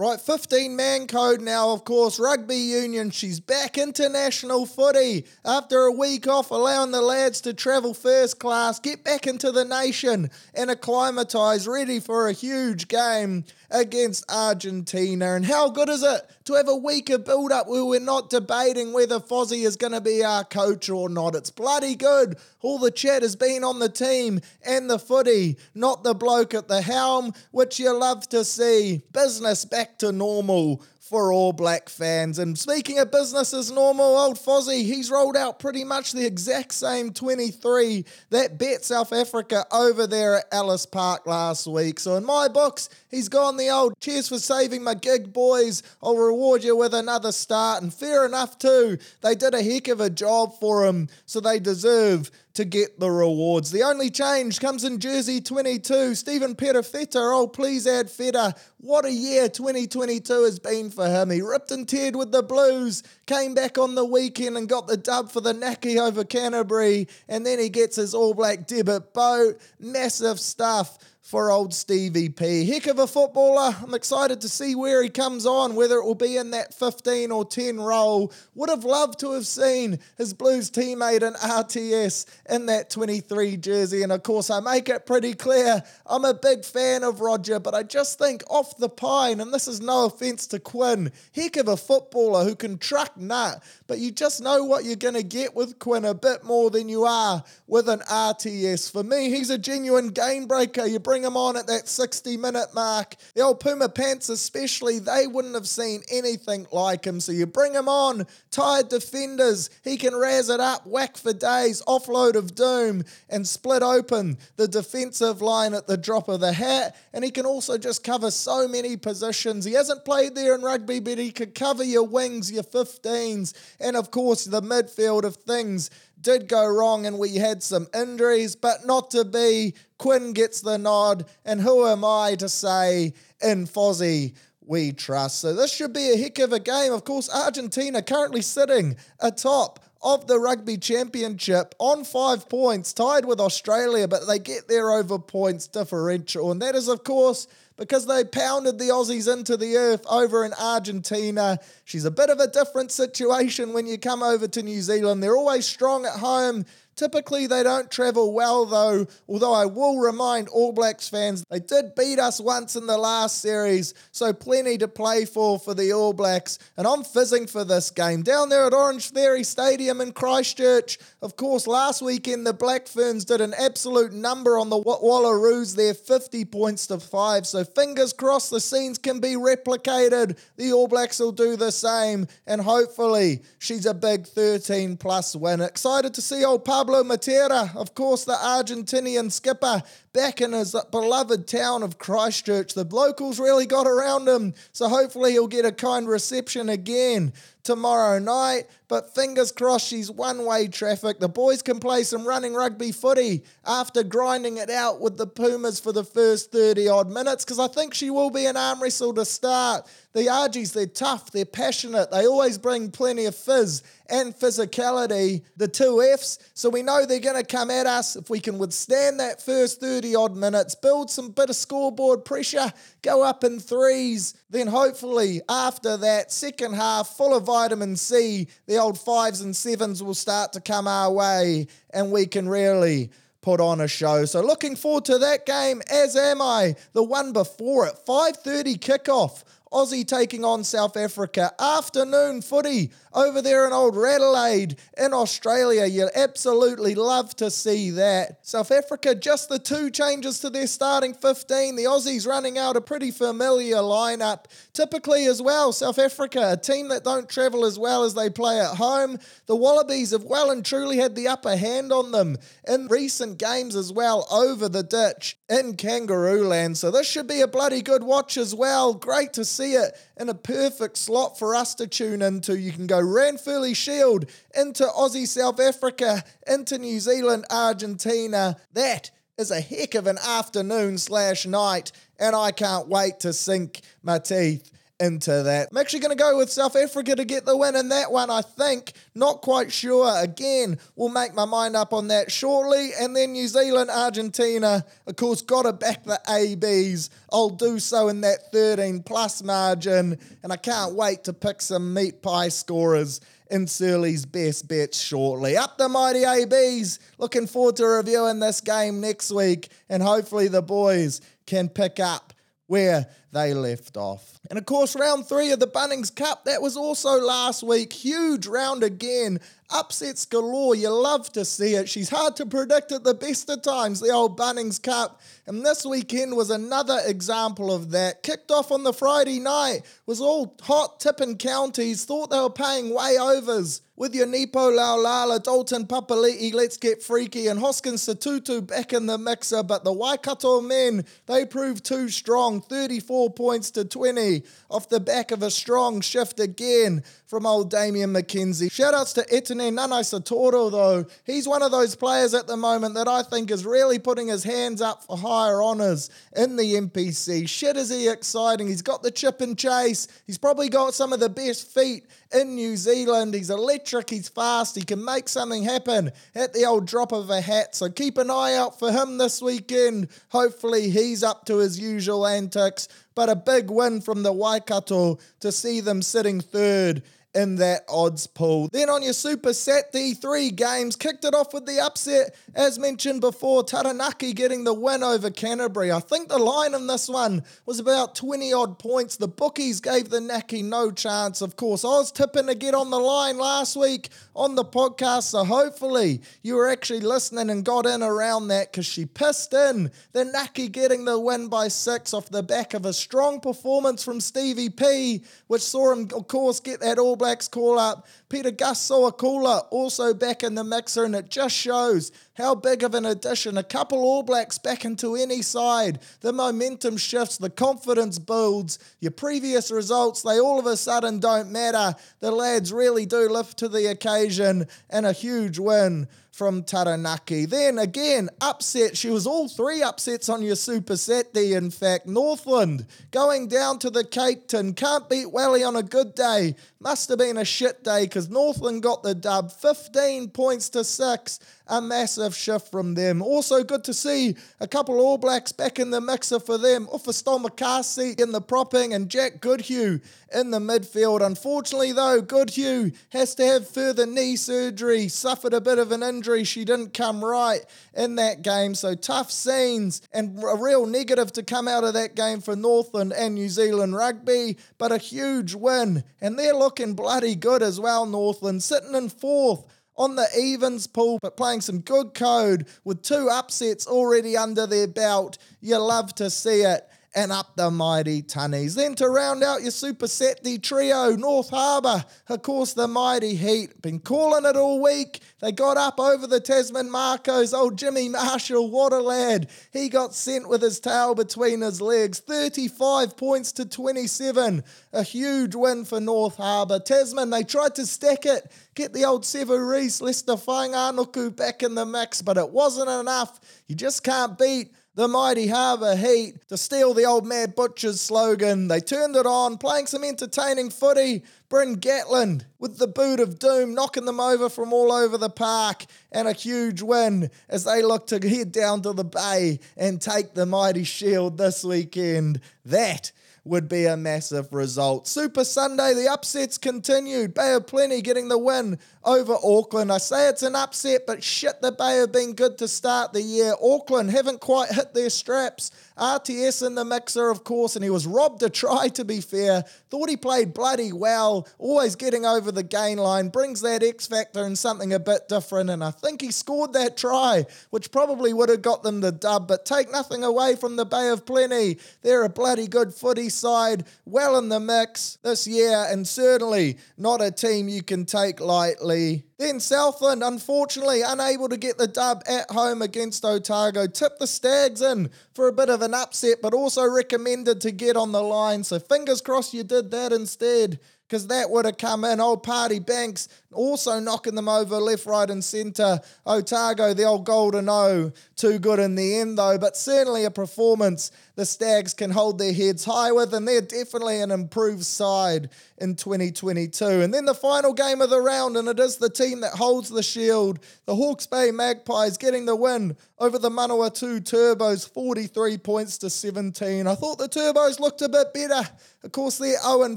Right, 15 man code now, of course. Rugby Union, she's back international footy. After a week off, allowing the lads to travel first class, get back into the nation and acclimatise, ready for a huge game against Argentina. And how good is it to have a weaker build up where we're not debating whether Fozzie is going to be our coach or not? It's bloody good. All the chat has been on the team and the footy, not the bloke at the helm, which you love to see. Business back to normal for All Black fans. And speaking of business as normal, old Fozzie, he's rolled out pretty much the exact same 23 that bet South Africa over there at Ellis Park last week. So in my books, he's gone the old cheers for saving my gig, boys. I'll reward you with another start. And fair enough, too. They did a heck of a job for him, so they deserve to get the rewards. The only change comes in jersey 22. Stephen Perofeta, oh please add Feta. What a year 2022 has been for him. He ripped and teared with the Blues, came back on the weekend and got the dub for the Naki over Canterbury, and then he gets his All Black debut boat. Massive stuff for old Stevie P. Heck of a footballer. I'm excited to see where he comes on, whether it will be in that 15 or 10 role. Would have loved to have seen his Blues teammate in RTS in that 23 jersey. And of course, I make it pretty clear I'm a big fan of Roger, but I just think off the pine, and this is no offense to Quinn, heck of a footballer who can truck nut, but you just know what you're going to get with Quinn a bit more than you are with an RTS. For me, he's a genuine game breaker. You bring bring him on at that 60 minute mark. The old Puma Pants, especially, they wouldn't have seen anything like him. So you bring him on, tired defenders, he can razz it up, whack for days, offload of doom, and split open the defensive line at the drop of the hat. And he can also just cover so many positions. He hasn't played there in rugby, but he could cover your wings, your 15s, and of course the midfield of things did go wrong and we had some injuries, but not to be. Quinn gets the nod, and who am I to say in Fozzie we trust? So this should be a heck of a game. Of course, Argentina currently sitting atop of the Rugby Championship on five points, tied with Australia, but they get there over points differential. And that is, of course, because they pounded the Aussies into the earth over in Argentina. She's a bit of a different situation when you come over to New Zealand. They're always strong at home. Typically, they don't travel well, though, although I will remind All Blacks fans they did beat us once in the last series, so plenty to play for for the All Blacks. And I'm fizzing for this game. Down there at Orangetheory Stadium in Christchurch, of course, last weekend the Black Ferns did an absolute number on the Wallaroos there, 50 points to 5. So fingers crossed the scenes can be replicated. The All Blacks will do the same, and hopefully she's a big 13 plus win. Excited to see old Pablo Pablo Matera, of course, the Argentinian skipper, back in his beloved town of Christchurch. The locals really got around him, so hopefully he'll get a kind reception again tomorrow night. But fingers crossed, she's one way traffic. The boys can play some running rugby footy after grinding it out with the Pumas for the first 30 odd minutes, because I think she will be an arm wrestle to start. The Argies, they're tough, they're passionate, they always bring plenty of fizz and physicality, the two Fs. So we know they're going to come at us. If we can withstand that first 30 odd minutes, build some bit of scoreboard pressure, go up in threes, then hopefully after that second half, full of vitamin C, the old fives and sevens will start to come our way and we can really put on a show. So looking forward to that game, as am I. The one before it, 5.30 kickoff Aussie taking on South Africa. Afternoon footy over there in old Adelaide in Australia. You absolutely love to see that. South Africa, just the two changes to their starting 15. The Aussies running out a pretty familiar lineup. Typically, as well, South Africa, a team that don't travel as well as they play at home. The Wallabies have well and truly had the upper hand on them in recent games as well over the ditch in Kangaroo Land. So this should be a bloody good watch as well. Great to see it in a perfect slot for us to tune into. You can go Ranfurly Shield into Aussie South Africa, into New Zealand Argentina. That is a heck of an afternoon slash night, and I can't wait to sink my teeth into that. I'm actually going to go with South Africa to get the win in that one, I think. Not quite sure. Again, we'll make my mind up on that shortly. And then New Zealand, Argentina, of course, got to back the ABs. I'll do so in that 13 plus margin. And I can't wait to pick some meat pie scorers in Surly's best bets shortly. Up the mighty ABs. Looking forward to reviewing this game next week. And hopefully the boys can pick up where they left off. And of course, round three of the Bunnings Cup, that was also last week. Huge round again. Upsets galore. You love to see it. She's hard to predict at the best of times, the old Bunnings Cup. And this weekend was another example of that. Kicked off on the Friday night, was all hot tipping counties, thought they were paying way overs with your Nepo Laulala, Dalton Papali'i, Let's Get Freaky, and Hoskins Sotutu back in the mixer. But the Waikato men, they proved too strong. 34 points to 20 off the back of a strong shift again from old Damian McKenzie. Shoutouts to Etene Nanai Seturo, though. He's one of those players at the moment that I think is really putting his hands up for higher honours in the NPC. Shit is he exciting. He's got the chip and chase. He's probably got some of the best feet in New Zealand. He's electric, he's fast, he can make something happen at the old drop of a hat. So keep an eye out for him this weekend. Hopefully, he's up to his usual antics. But a big win from the Waikato to see them sitting third in that odds pool. Then on your Super set, the three games, kicked it off with the upset, as mentioned before, Taranaki getting the win over Canterbury. I think the line in this one was about 20 odd points. The bookies gave the Naki no chance, of course. I was tipping to get on the line last week on the podcast, so hopefully you were actually listening and got in around that because she pissed in. The Naki getting the win by six off the back of a strong performance from Stevie P, which saw him, of course, get that All Blacks call up. Pita Gus Sowakula also back in the mixer, and it just shows how big of an addition. A couple All Blacks back into any side. The momentum shifts, the confidence builds. Your previous results, they all of a sudden don't matter. The lads really do lift to the occasion, and a huge win from Taranaki. Then again, upset. She was all three upsets on your Super Saturday, in fact. Northland going down to the Cape Town. Can't beat Wally on a good day. Must have been a shit day because Northland got the dub. 15 points to 6 a massive shift from them. Also, good to see a couple All Blacks back in the mixer for them. Ofa McCarthy in the propping and Jack Goodhue in the midfield. Unfortunately, though, Goodhue has to have further knee surgery, suffered a bit of an injury. She didn't come right in that game, so tough scenes and a real negative to come out of that game for Northland and New Zealand rugby, but a huge win. And they're looking bloody good as well, Northland, sitting in fourth on the evens pool, but playing some good code with two upsets already under their belt. You love to see it. And up the mighty Tunnies. Then to round out your Super Saturday trio, North Harbour, of course, the mighty Heat. Been calling it all week. They got up over the Tasman Makos. Old Jimmy Marshall, what a lad. He got sent with his tail between his legs. 35 points to 27. A huge win for North Harbour. Tasman, they tried to stack it, get the old Sevu Leicester Fainga'anuku back in the mix, but it wasn't enough. You just can't beat the mighty Harbour Heat to steal the old Mad Butcher's slogan. They turned it on, playing some entertaining footy. Bryn Gatland with the boot of doom, knocking them over from all over the park, and a huge win as they look to head down to the bay and take the mighty shield this weekend. That would be a massive result. Super Sunday, the upsets continued. Bay of Plenty getting the win over Auckland. I say it's an upset, but shit, the Bay have been good to start the year. Auckland haven't quite hit their straps. RTS in the mixer, of course, and he was robbed a try, to be fair. Thought he played bloody well, always getting over the gain line, brings that X factor and something a bit different, and I think he scored that try, which probably would have got them the dub, but take nothing away from the Bay of Plenty. They're a bloody good footy side, well in the mix this year, and certainly not a team you can take lightly. Then Southland, unfortunately, unable to get the dub at home against Otago, tipped the Stags in for a bit of an upset, but also recommended to get on the line. So fingers crossed you did that instead because that would have come in. Old Marty Banks also knocking them over left, right, and centre. Otago, the old golden O, too good in the end though, but certainly a performance the Stags can hold their heads high with, and they're definitely an improved side in 2022. And then the final game of the round, and it is the team that holds the shield. The Hawke's Bay Magpies getting the win over the Manawatu Turbos, 43 points to 17. I thought the Turbos looked a bit better. Of course, they're 0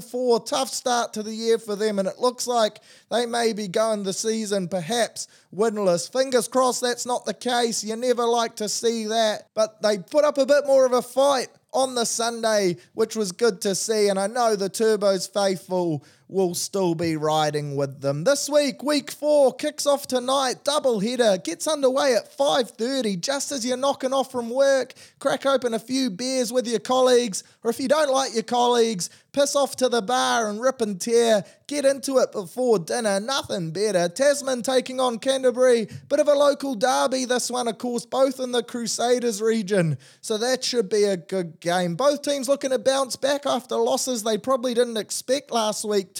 4. Tough start to the year for them, and it looks like they may be going the season perhaps winless. Fingers crossed that's not the case. You never like to see that. But they put up a bit more of a fight on the Sunday, which was good to see. And I know the Turbos faithful will still be riding with them. This week, week four, kicks off tonight, double header, gets underway at 5.30, just as you're knocking off from work, crack open a few beers with your colleagues, or if you don't like your colleagues, piss off to the bar and rip and tear, get into it before dinner, nothing better. Tasman taking on Canterbury, bit of a local derby, this one, of course, both in the Crusaders region, so that should be a good game. Both teams looking to bounce back after losses they probably didn't expect last week,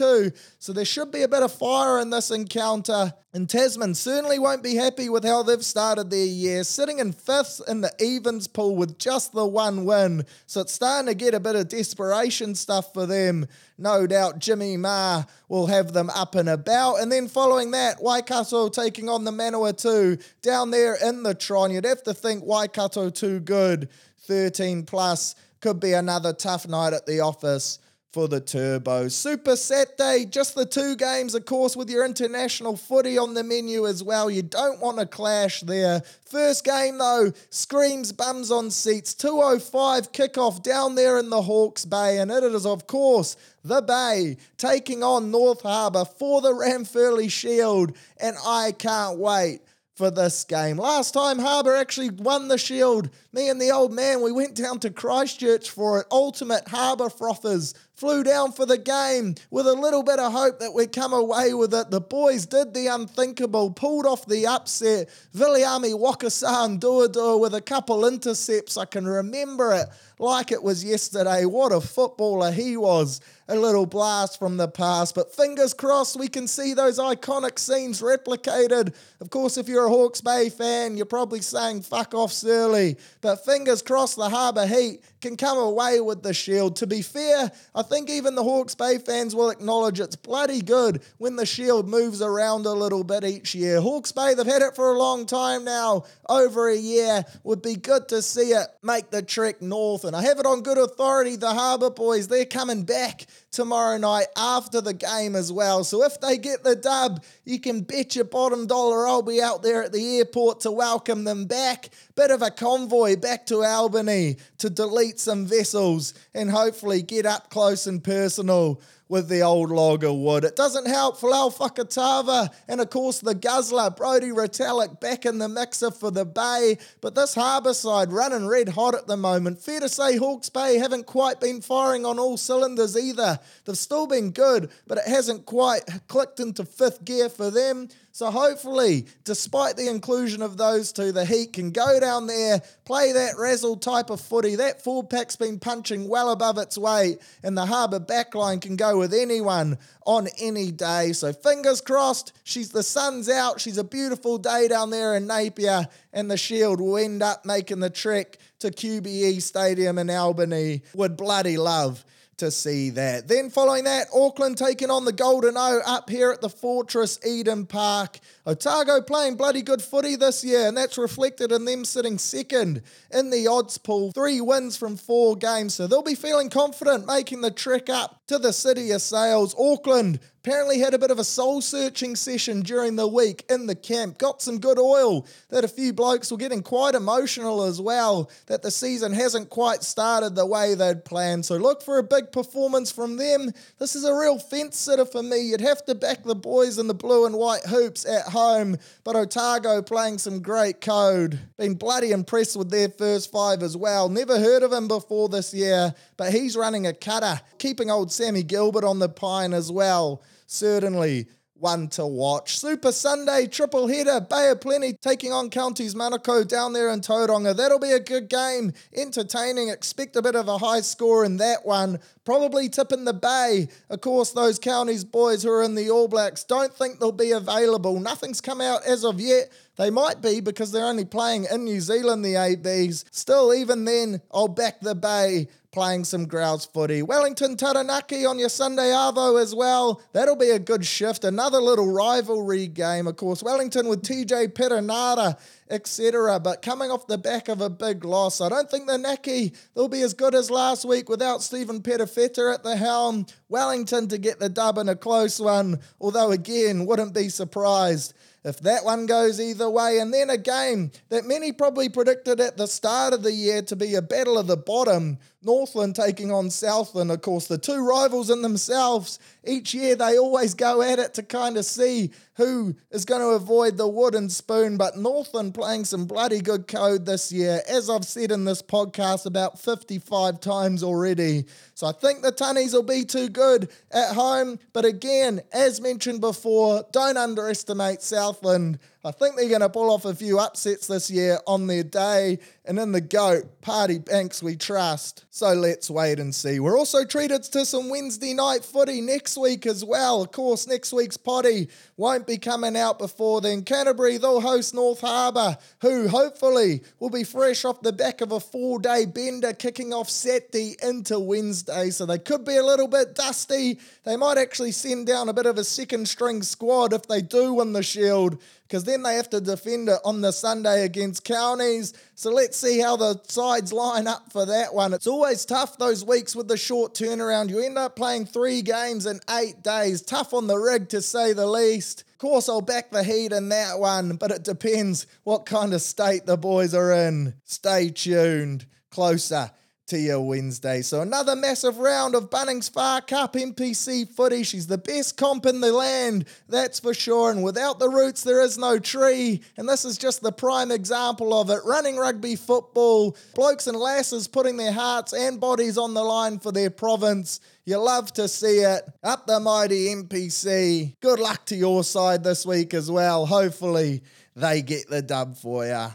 So there should be a bit of fire in this encounter. And Tasman certainly won't be happy with how they've started their year, sitting in fifth in the evens pool with just the one win. So it's starting to get a bit of desperation stuff for them. No doubt Jimmy Ma will have them up and about. And then following that, Waikato taking on the Manawatu down there in the Tron. You'd have to think Waikato too good. 13 plus could be another tough night at the office for the Turbo. Super Saturday, just the two games, of course, with your international footy on the menu as well. You don't want to clash there. First game, though, screams bums on seats. 205 kickoff down there in the Hawke's Bay, and it is, of course, the Bay taking on North Harbour for the Ranfurly Shield, and I can't wait for this game. Last time Harbour actually won the Shield, me and the old man, we went down to Christchurch for it. Ultimate Harbour Frothers flew down for the game with a little bit of hope that we'd come away with it. The boys did the unthinkable, pulled off the upset. Viliami Waqaseduadua with a couple intercepts. I can remember it like it was yesterday. What a footballer he was. A little blast from the past. But fingers crossed we can see those iconic scenes replicated. Of course, if you're a Hawke's Bay fan, you're probably saying fuck off Surly. But fingers crossed the Harbour Heat can come away with the shield. To be fair, I think even the Hawke's Bay fans will acknowledge it's bloody good when the shield moves around a little bit each year. Hawke's Bay, they've had it for a long time now, over a year. Would be good to see it make the trek north. And I have it on good authority, the Harbour boys, they're coming back tomorrow night after the game as well. So if they get the dub, you can bet your bottom dollar I'll be out there at the airport to welcome them back. Bit of a convoy back to Albany to delete some vessels and hopefully get up close and personal with the old log o' wood. It doesn't help Folau Fakatava and of course the guzzler, Brodie Retallick back in the mixer for the Bay. But this harbour side running red hot at the moment. Fair to say Hawke's Bay haven't quite been firing on all cylinders either. They've still been good, but it hasn't quite clicked into fifth gear for them. So hopefully, despite the inclusion of those two, the Heat can go down there, play that razzle type of footy. That full pack's been punching well above its weight, and the Harbour backline can go with anyone on any day. So fingers crossed, she's the sun's out. She's a beautiful day down there in Napier, and the Shield will end up making the trek to QBE Stadium in Albany. Would bloody love to see that. Then following that, Auckland taking on the Golden O up here at the Fortress Eden Park. Otago playing bloody good footy this year, and that's reflected in them sitting second in the odds pool. Three wins from four games, so they'll be feeling confident making the trek up to the City of Sails. Auckland Apparently had a bit of a soul searching session during the week in the camp. Got some good oil that a few blokes were getting quite emotional as well that the season hasn't quite started the way they'd planned. So look for a big performance from them. This is a real fence sitter for me. You'd have to back the boys in the blue and white hoops at home. But Otago playing some great code. Been bloody impressed with their first five as well. Never heard of him before this year, but he's running a cutter, keeping old Sammy Gilbert on the pine as well certainly one to watch. Super Sunday triple header, Bay of Plenty taking on Counties Manukau down there in Tauranga. That'll be a good game, entertaining. Expect a bit of a high score in that one. Probably tipping the Bay. Of course, those Counties boys who are in the All Blacks don't think they'll be available. Nothing's come out as of yet. They might be because they're only playing in New Zealand, the ABs. Still, even then, I'll back the Bay playing some grouse footy. Wellington Taranaki on your Sunday Arvo as well. That'll be a good shift. Another little rivalry game, of course. Wellington with TJ Perenara, etc. But coming off the back of a big loss, I don't think the Naki will be as good as last week without Stephen Perofeta at the helm. Wellington to get the dub in a close one, although again, wouldn't be surprised if that one goes either way. And then a game that many probably predicted at the start of the year to be a battle of the bottom. Northland taking on Southland, of course, the two rivals in themselves. Each year they always go at it to kind of see who is going to avoid the wooden spoon. But Northland playing some bloody good code this year, as I've said in this podcast about 55 times already. So I think the Tunnies will be too good at home. But again, as mentioned before, don't underestimate Southland. I think they're going to pull off a few upsets this year on their day. And in the GOAT, Marty Banks we trust. So let's wait and see. We're also treated to some Wednesday night footy next week as well. Of course, next week's potty won't be coming out before then. Canterbury, they'll host North Harbour, who hopefully will be fresh off the back of a four day bender kicking off Saturday into Wednesday. So they could be a little bit dusty. They might actually send down a bit of a second string squad if they do win the Shield because then they have to defend it on the Sunday against Counties. So let's see how the sides line up for that one. It's always tough those weeks with the short turnaround. You end up playing three games in eight days. Tough on the rig to say the least. Of course, I'll back the Heat in that one, but it depends what kind of state the boys are in. Stay tuned. Closer to your Wednesday. So another massive round of Bunnings Far Cup NPC footy. She's the best comp in the land, that's for sure. And without the roots, there is no tree. And this is just the prime example of it. Running rugby football, blokes and lasses putting their hearts and bodies on the line for their province. You love to see it. Up the mighty NPC. Good luck to your side this week as well. Hopefully, they get the dub for you.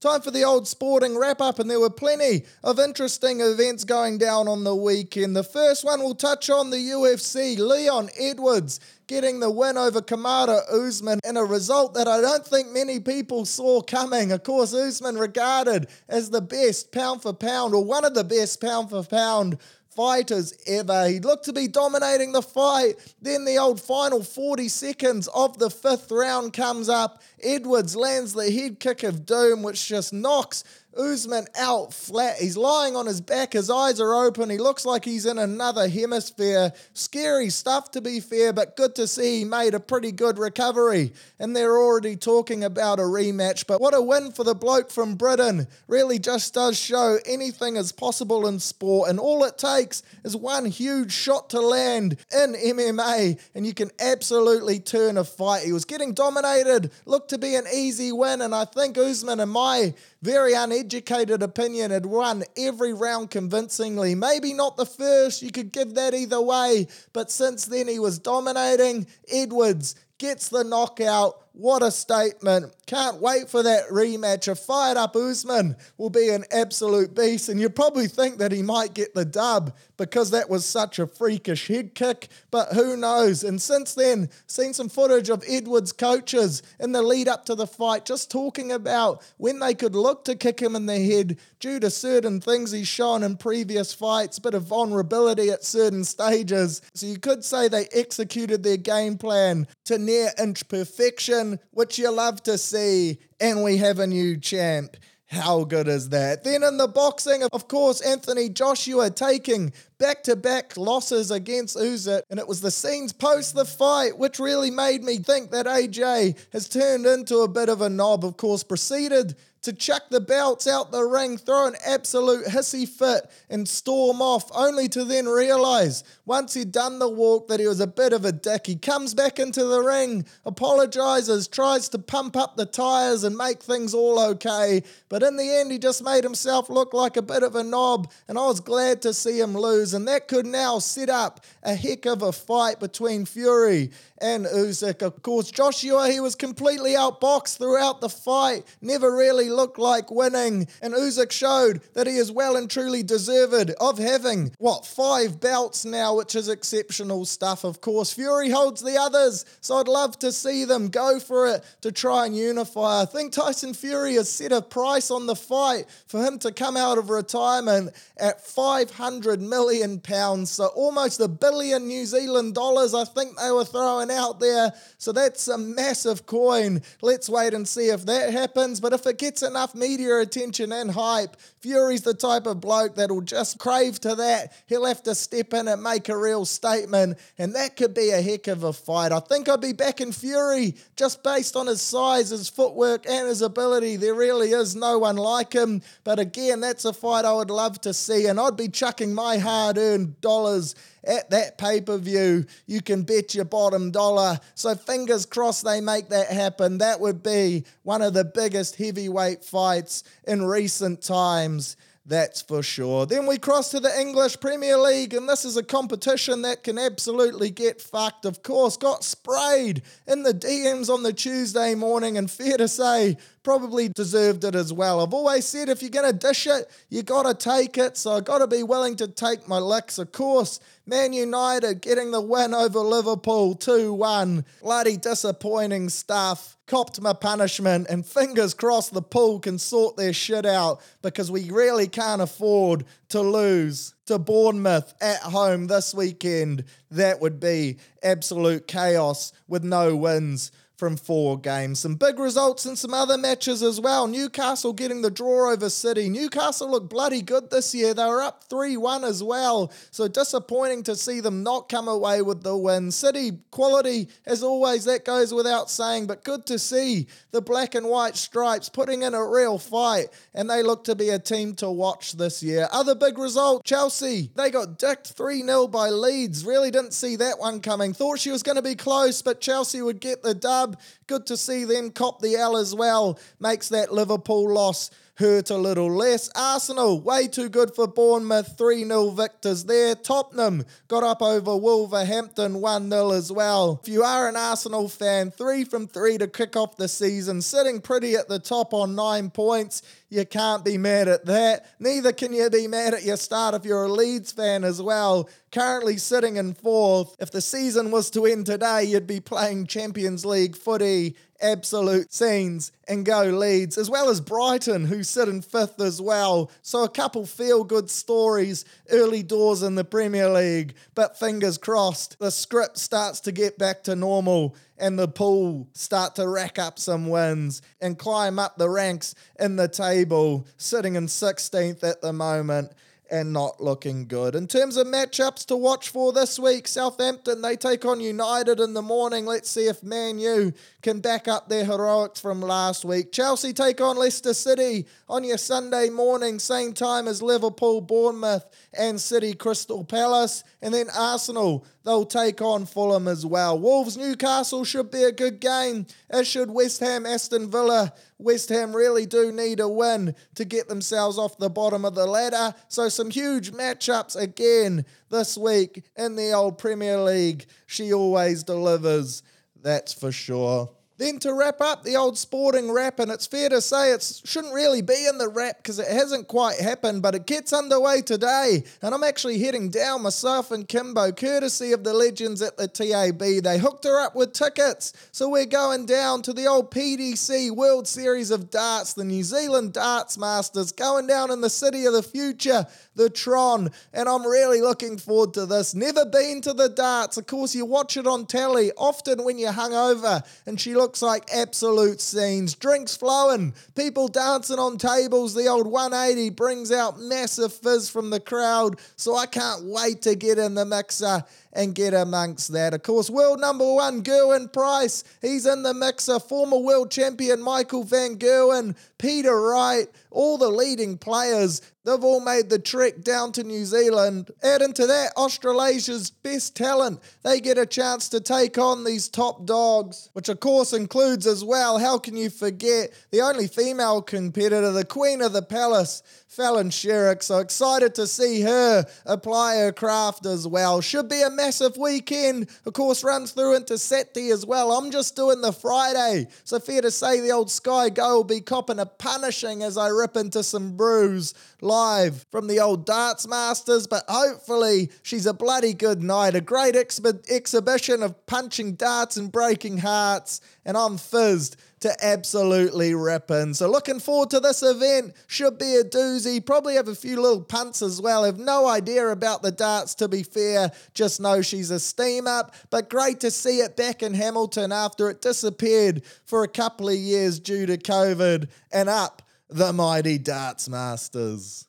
Time for the old sporting wrap up, and there were plenty of interesting events going down on the weekend. The first one will touch on the UFC. Leon Edwards getting the win over Kamaru Usman in a result that I don't think many people saw coming. Of course, Usman regarded as the best pound for pound, or one of the best pound for pound fighters ever. He looked to be dominating the fight. Then the old final 40 seconds of the fifth round comes up. Edwards lands the head kick of doom, which just knocks Usman out flat. He's lying on his back. His eyes are open. He looks like he's in another hemisphere. Scary stuff, to be fair, but good to see he made a pretty good recovery. And they're already talking about a rematch. But what a win for the bloke from Britain. Really just does show anything is possible in sport. And all it takes is one huge shot to land in MMA, and you can absolutely turn a fight. He was getting dominated, looked to be an easy win. And I think Usman, in my very uneducated opinion, had won every round convincingly. Maybe not the first, you could give that either way, but since then he was dominating. Edwards gets the knockout. What a statement. Can't wait for that rematch. A fired up Usman will be an absolute beast. And you probably think that he might get the dub because that was such a freakish head kick. But who knows? And since then, seen some footage of Edwards' coaches in the lead up to the fight just talking about when they could look to kick him in the head due to certain things he's shown in previous fights, bit of vulnerability at certain stages. So you could say they executed their game plan to near inch perfection, which you love to see. And we have a new champ. How good is that? Then in the boxing, of course, Anthony Joshua taking back to back losses against Usyk, and it was the scenes post the fight which really made me think that AJ has turned into a bit of a knob. Of course, proceeded to chuck the belts out the ring, throw an absolute hissy fit, and storm off, only to then realize once he'd done the walk that he was a bit of a dick. He comes back into the ring, apologizes, tries to pump up the tires and make things all okay, but in the end, he just made himself look like a bit of a knob, and I was glad to see him lose. And that could now set up a heck of a fight between Fury and Usyk. Of course, Joshua, he was completely outboxed throughout the fight, never really looked like winning, and Usyk showed that he is well and truly deserved of having, what, five belts now, which is exceptional stuff, of course. Fury holds the others, so I'd love to see them go for it to try and unify. I think Tyson Fury has set a price on the fight for him to come out of retirement at 500 million pounds, so almost a billion New Zealand dollars, I think they were throwing out there. So that's a massive coin. Let's wait and see if that happens. But if it gets enough media attention and hype, Fury's the type of bloke that'll just crave to that. He'll have to step in and make a real statement, and that could be a heck of a fight. I think I'd be back in Fury just based on his size, his footwork, and his ability. There really is no one like him. But again, that's a fight I would love to see, and I'd be chucking my hard earned dollars at that pay per view. You can bet your bottom dollar. So fingers crossed they make that happen. That would be one of the biggest heavyweight fights in recent times. That's for sure. Then we cross to the English Premier League, and this is a competition that can absolutely get fucked. Of course, got sprayed in the DMs on the Tuesday morning, and fair to say, probably deserved it as well. I've always said if you're going to dish it, you got to take it. So i got to be willing to take my licks. Of course, Man United getting the win over Liverpool 2 1. Bloody disappointing stuff. Copped my punishment, and fingers crossed the pool can sort their shit out because we really can't afford to lose to Bournemouth at home this weekend. That would be absolute chaos with no wins from four games. Some big results in some other matches as well. Newcastle getting the draw over City. Newcastle looked bloody good this year. They were up 3 1 as well. So disappointing to see them not come away with the win. City quality, as always, that goes without saying, but good to see the black and white stripes putting in a real fight. And they look to be a team to watch this year. Other big result Chelsea. They got dicked 3 0 by Leeds. Really didn't see that one coming. Thought she was going to be close, but Chelsea would get the dub. Good to see them cop the L as well. Makes that Liverpool loss hurt a little less. Arsenal, way too good for Bournemouth, 3 0 victors there. Tottenham got up over Wolverhampton 1 0 as well. If you are an Arsenal fan, 3 from 3 to kick off the season, sitting pretty at the top on 9 points. You can't be mad at that. Neither can you be mad at your start if you're a Leeds fan as well. Currently sitting in fourth. If the season was to end today, you'd be playing Champions League footy absolute scenes and go Leeds, as well as Brighton, who sit in fifth as well. So a couple feel good stories early doors in the Premier League, but fingers crossed, the script starts to get back to normal and the pool start to rack up some wins and climb up the ranks in the table, sitting in 16th at the moment and not looking good. In terms of matchups to watch for this week, Southampton, they take on United in the morning. Let's see if Man U can back up their heroics from last week. Chelsea take on Leicester City on your Sunday morning, same time as Liverpool, Bournemouth, and City Crystal Palace. And then Arsenal, they'll take on Fulham as well. Wolves Newcastle should be a good game, as should West Ham Aston Villa. West Ham really do need a win to get themselves off the bottom of the ladder. So, some huge matchups again this week in the old Premier League. She always delivers. That's for sure. Then to wrap up the old sporting wrap, and it's fair to say it shouldn't really be in the wrap because it hasn't quite happened, but it gets underway today. And I'm actually heading down myself and Kimbo, courtesy of the legends at the TAB. They hooked her up with tickets. So we're going down to the old PDC World Series of Darts, the New Zealand Darts Masters, going down in the city of the future, the Tron. And I'm really looking forward to this. Never been to the darts. Of course, you watch it on telly, often when you're hungover, and she looks like absolute scenes. Drinks flowing, people dancing on tables. The old 180 brings out massive fizz from the crowd. So I can't wait to get in the mixer and get amongst that. Of course, world number one, Gerwyn Price, he's in the mixer. Former world champion Michael Van Gerwen, Peter Wright, all the leading players. They've all made the trek down to New Zealand. Add into that Australasia's best talent. They get a chance to take on these top dogs, which of course includes as well, how can you forget, the only female competitor, the Queen of the Palace, Fallon Sherrock. So excited to see her apply her craft as well. Should be a massive weekend. Of course, runs through into Saturday as well. I'm just doing the Friday. So fair to say the old Sky Go will be copping a punishing as I rip into some brews live from the old Darts Masters. But hopefully, she's a bloody good night. A great exhibition of punching darts and breaking hearts. And I'm fizzed to absolutely rip ripping. So looking forward to this event. Should be a doozy. Probably have a few little punts as well. Have no idea about the darts to be fair. Just know she's a steam up. But great to see it back in Hamilton after it disappeared for a couple of years due to COVID. And up the mighty darts masters.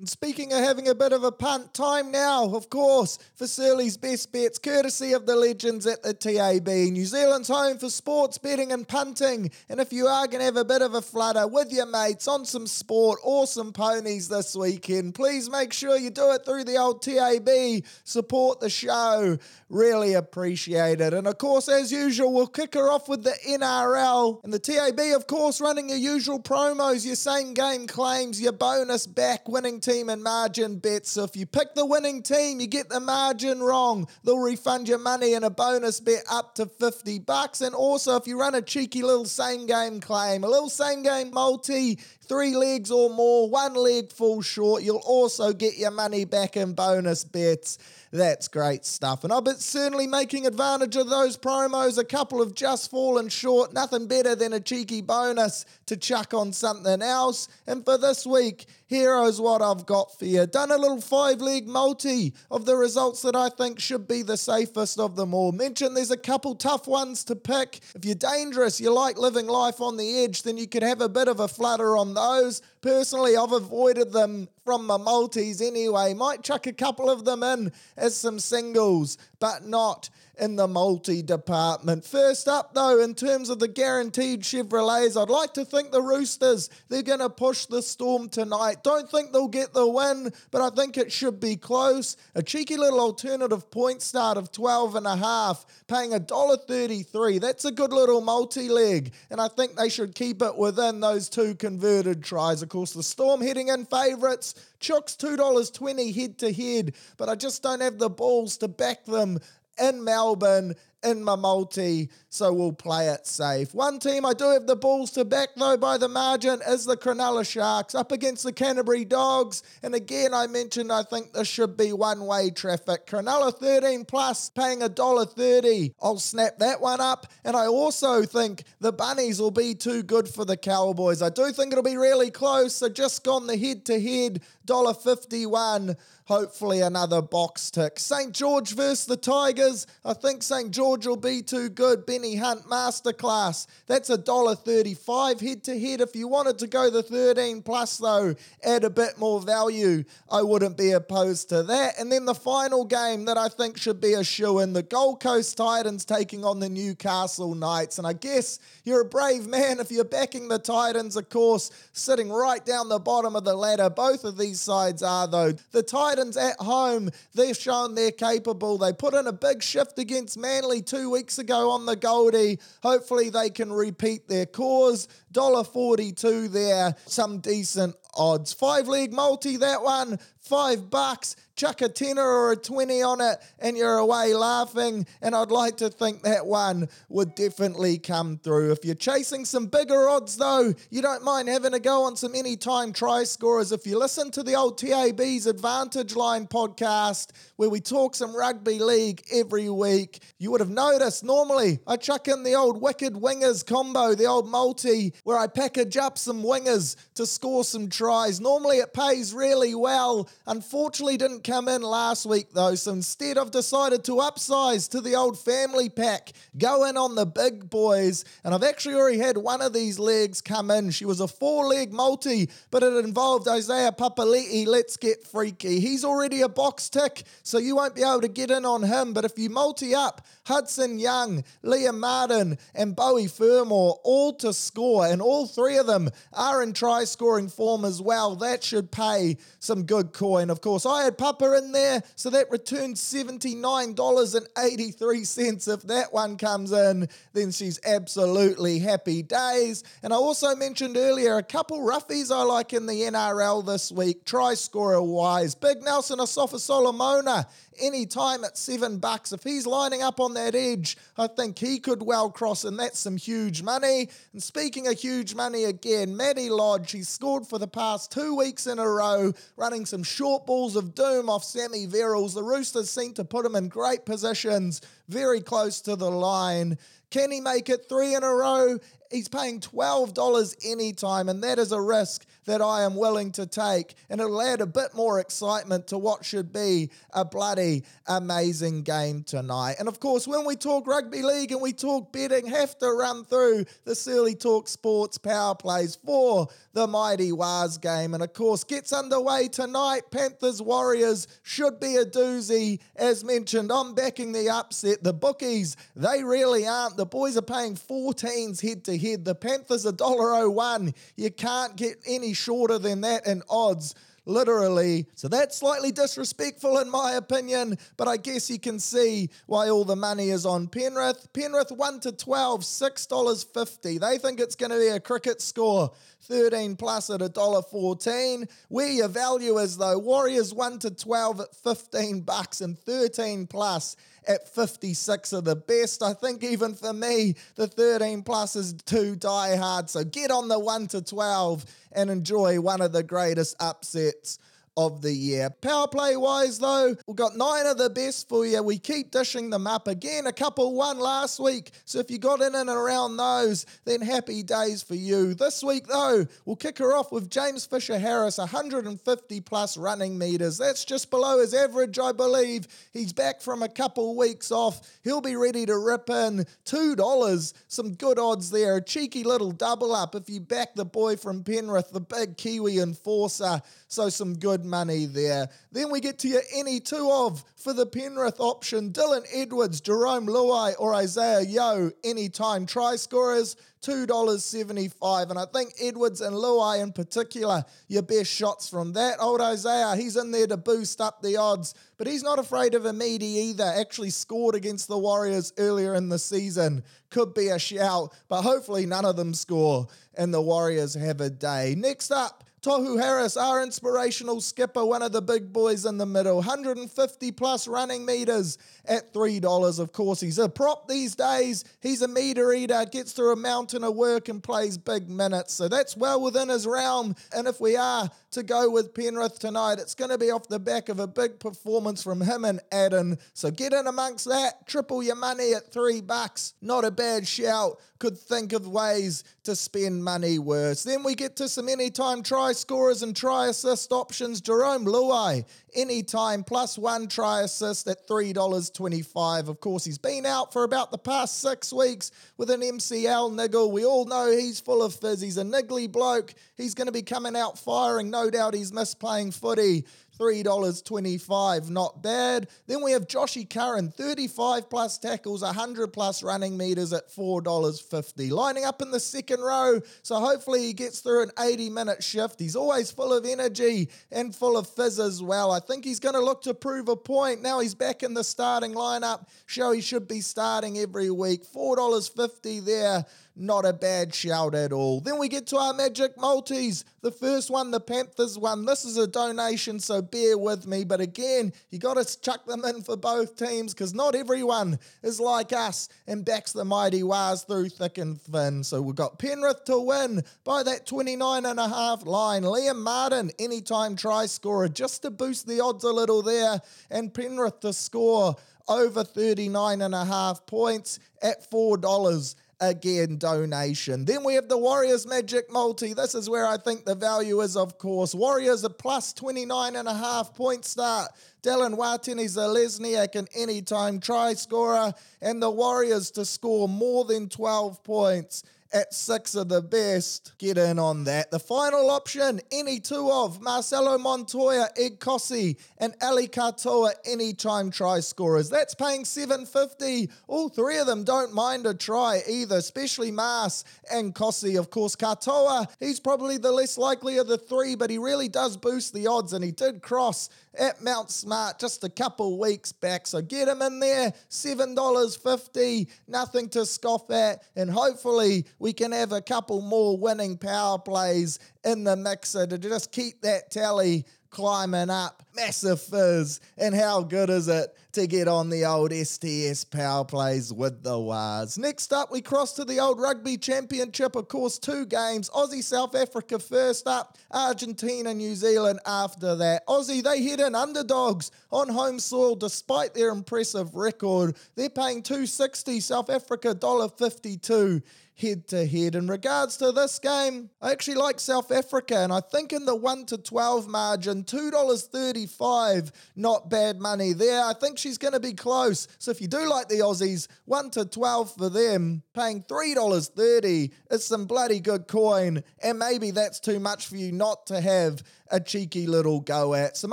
And speaking of having a bit of a punt, time now, of course, for Surly's best bets, courtesy of the legends at the TAB. New Zealand's home for sports betting and punting. And if you are going to have a bit of a flutter with your mates on some sport or some ponies this weekend, please make sure you do it through the old TAB. Support the show. Really appreciate it. And of course, as usual, we'll kick her off with the NRL. And the TAB, of course, running your usual promos, your same game claims, your bonus back winning team and margin bets. So if you pick the winning team, you get the margin wrong, they'll refund your money in a bonus bet up to 50 bucks. And also, if you run a cheeky little same game claim, a little same game multi, three legs or more, one leg falls short, you'll also get your money back in bonus bets. That's great stuff. And I've been certainly making advantage of those promos. A couple have just fallen short. Nothing better than a cheeky bonus to chuck on something else. And for this week, here's what I've got for you. Done a little five leg multi of the results that I think should be the safest of them all. Mentioned there's a couple tough ones to pick. If you're dangerous, you like living life on the edge, then you could have a bit of a flutter on those. Personally, I've avoided them from my multis anyway. Might chuck a couple of them in as some singles, but not in the multi department. First up, though, in terms of the guaranteed Chevrolets, I'd like to think the Roosters, they're going to push the Storm tonight. Don't think they'll get the win, but I think it should be close. A cheeky little alternative point start of 12 and a half, paying $1.33. That's a good little multi leg, and I think they should keep it within those two converted tries. Of course, the Storm heading in favourites. Chooks $2.20 head to head, but I just don't have the balls to back them in Melbourne in my multi, so we'll play it safe. One team I do have the balls to back, though, by the margin is the Cronulla Sharks up against the Canterbury Dogs. And again, I mentioned I think this should be one way traffic. Cronulla 13 plus, paying $1.30. I'll snap that one up. And I also think the Bunnies will be too good for the Cowboys. I do think it'll be really close, so just gone the head to head, $1.51 hopefully another box tick. St. George versus the Tigers. I think St. George will be too good. Hunt Masterclass. That's a dollar thirty-five head to head. If you wanted to go the 13 plus though, add a bit more value, I wouldn't be opposed to that. And then the final game that I think should be a shoe in the Gold Coast Titans taking on the Newcastle Knights. And I guess you're a brave man if you're backing the Titans, of course, sitting right down the bottom of the ladder. Both of these sides are though. The Titans at home, they've shown they're capable. They put in a big shift against Manly two weeks ago on the Goldie. Hopefully, they can repeat their cause. $1.42 there. Some decent odds. Five leg multi, that one, five bucks chuck a tenner or a 20 on it and you're away laughing. And I'd like to think that one would definitely come through. If you're chasing some bigger odds, though, you don't mind having a go on some anytime try scorers. If you listen to the old TAB's Advantage Line podcast, where we talk some rugby league every week, you would have noticed normally I chuck in the old wicked wingers combo, the old multi, where I package up some wingers to score some tries. Normally it pays really well. Unfortunately, didn't come in last week though, so instead I've decided to upsize to the old family pack, go in on the big boys, and I've actually already had one of these legs come in. She was a four leg multi, but it involved Isaiah Papali'i. Let's get freaky. He's already a box tick, so you won't be able to get in on him, but if you multi up Hudson Young, Liam Martin, and Beau Fermor all to score, and all three of them are in try scoring form as well, that should pay some good coin. Of course, I had Papa in there. So that returns $79.83. If that one comes in, then she's absolutely happy days. And I also mentioned earlier a couple roughies I like in the NRL this week, try scorer wise. Big Nelson Asofa Solomona any time at seven bucks. If he's lining up on that edge, I think he could well cross, and that's some huge money. And speaking of huge money again, Matty Lodge, he's scored for the past two weeks in a row, running some short balls of doom off Sammy Verrills. The Roosters seem to put him in great positions, very close to the line. Can he make it three in a row? He's paying $12 anytime, and that is a risk that I am willing to take. And it'll add a bit more excitement to what should be a bloody amazing game tonight. And of course, when we talk rugby league and we talk betting, have to run through the Surly Talk Sports power plays for the mighty Waz game. And of course, gets underway tonight. Panthers Warriors should be a doozy. As mentioned, I'm backing the upset. The bookies, they really aren't. The boys are paying 14s head to head. The Panthers $1.01. You can't get any shorter than that in odds literally. So that's slightly disrespectful in my opinion, but I guess you can see why all the money is on Penrith. Penrith 1 to 12, $6.50. They think it's going to be a cricket score. 13 plus at $1.14. Where your value is though, Warriors 1 to 12 at 15 bucks and 13 plus at 56 are the best. I think even for me, the 13 plus is too die hard. So get on the 1 to 12 and enjoy one of the greatest upsets of the year. Power play wise, though, we've got nine of the best for you. We keep dishing them up again. A couple won last week. So if you got in and around those, then happy days for you. This week, though, we'll kick her off with James Fisher Harris, 150 plus running meters. That's just below his average, I believe. He's back from a couple weeks off. He'll be ready to rip in $2. Some good odds there. A cheeky little double up if you back the boy from Penrith, the big Kiwi enforcer. So some good money there. Then we get to your any two of for the Penrith option Dylan Edwards, Jarome Luai, or Isaah Yeo, anytime try scorers. $2.75. And I think Edwards and Luai in particular, your best shots from that. Old Isaiah, he's in there to boost up the odds, but he's not afraid of a meaty either. Actually scored against the Warriors earlier in the season. Could be a shout, but hopefully none of them score and the Warriors have a day. Next up, Tohu Harris, our inspirational skipper, one of the big boys in the middle, 150 plus running meters at $3. Of course, he's a prop these days. He's a meter eater, gets through a mountain of work and plays big minutes. So that's well within his realm. And if we are to go with Penrith tonight, it's going to be off the back of a big performance from him and Adam. So get in amongst that, triple your money at three bucks. Not a bad shout. Could think of ways to spend money worse. Then we get to some anytime try scorers and try assist options. Jarome Luai, anytime plus one try assist at $3.25. Of course, he's been out for about the past six weeks with an MCL niggle. We all know he's full of fizz. He's a niggly bloke. He's going to be coming out firing. No doubt he's missed playing footy. $3.25, not bad. Then we have Joshy Curran, 35 plus tackles, 100 plus running meters at $4.50. Lining up in the second row, so hopefully he gets through an 80 minute shift. He's always full of energy and full of fizz as well. I think he's going to look to prove a point. Now he's back in the starting lineup. Show he should be starting every week. $4.50 there not a bad shout at all. Then we get to our Magic Multis. The first one, the Panthers one. This is a donation, so bear with me. But again, you got to chuck them in for both teams because not everyone is like us and backs the mighty Wars through thick and thin. So we've got Penrith to win by that 29 and a half line. Liam Martin, anytime try scorer, just to boost the odds a little there. And Penrith to score over 39 and a half points at $4 again donation. Then we have the Warriors Magic Multi. This is where I think the value is, of course. Warriors a plus 29 and a half point start. Dallin Watene-Zelezniak an anytime try scorer, and the Warriors to score more than 12 points at six of the best. Get in on that. The final option, any two of Marcelo Montoya, Ed Kosi, and Eli Katoa anytime try scorers. That's paying 750. All three of them don't mind a try either, especially Mars and Kosi. Of course, Katoa, he's probably the less likely of the three, but he really does boost the odds, and he did cross at Mount Smart just a couple weeks back. So get him in there, $7.50, nothing to scoff at, and hopefully we can have a couple more winning power plays in the mixer to just keep that tally climbing up. Massive fizz. And how good is it to get on the old STS power plays with the Wars? Next up, we cross to the old rugby championship. Of course, two games. Aussie South Africa first up, Argentina New Zealand after that. Aussie, they head in underdogs on home soil despite their impressive record. They're paying 260, South Africa $1.52 head to head. In regards to this game, I actually like South Africa, and I think in the 1 to 12 margin, $2.35, not bad money there. I think she's going to be close. So if you do like the Aussies, 1 to 12 for them, paying $3.30 is some bloody good coin, and maybe that's too much for you not to have a cheeky little go at. Some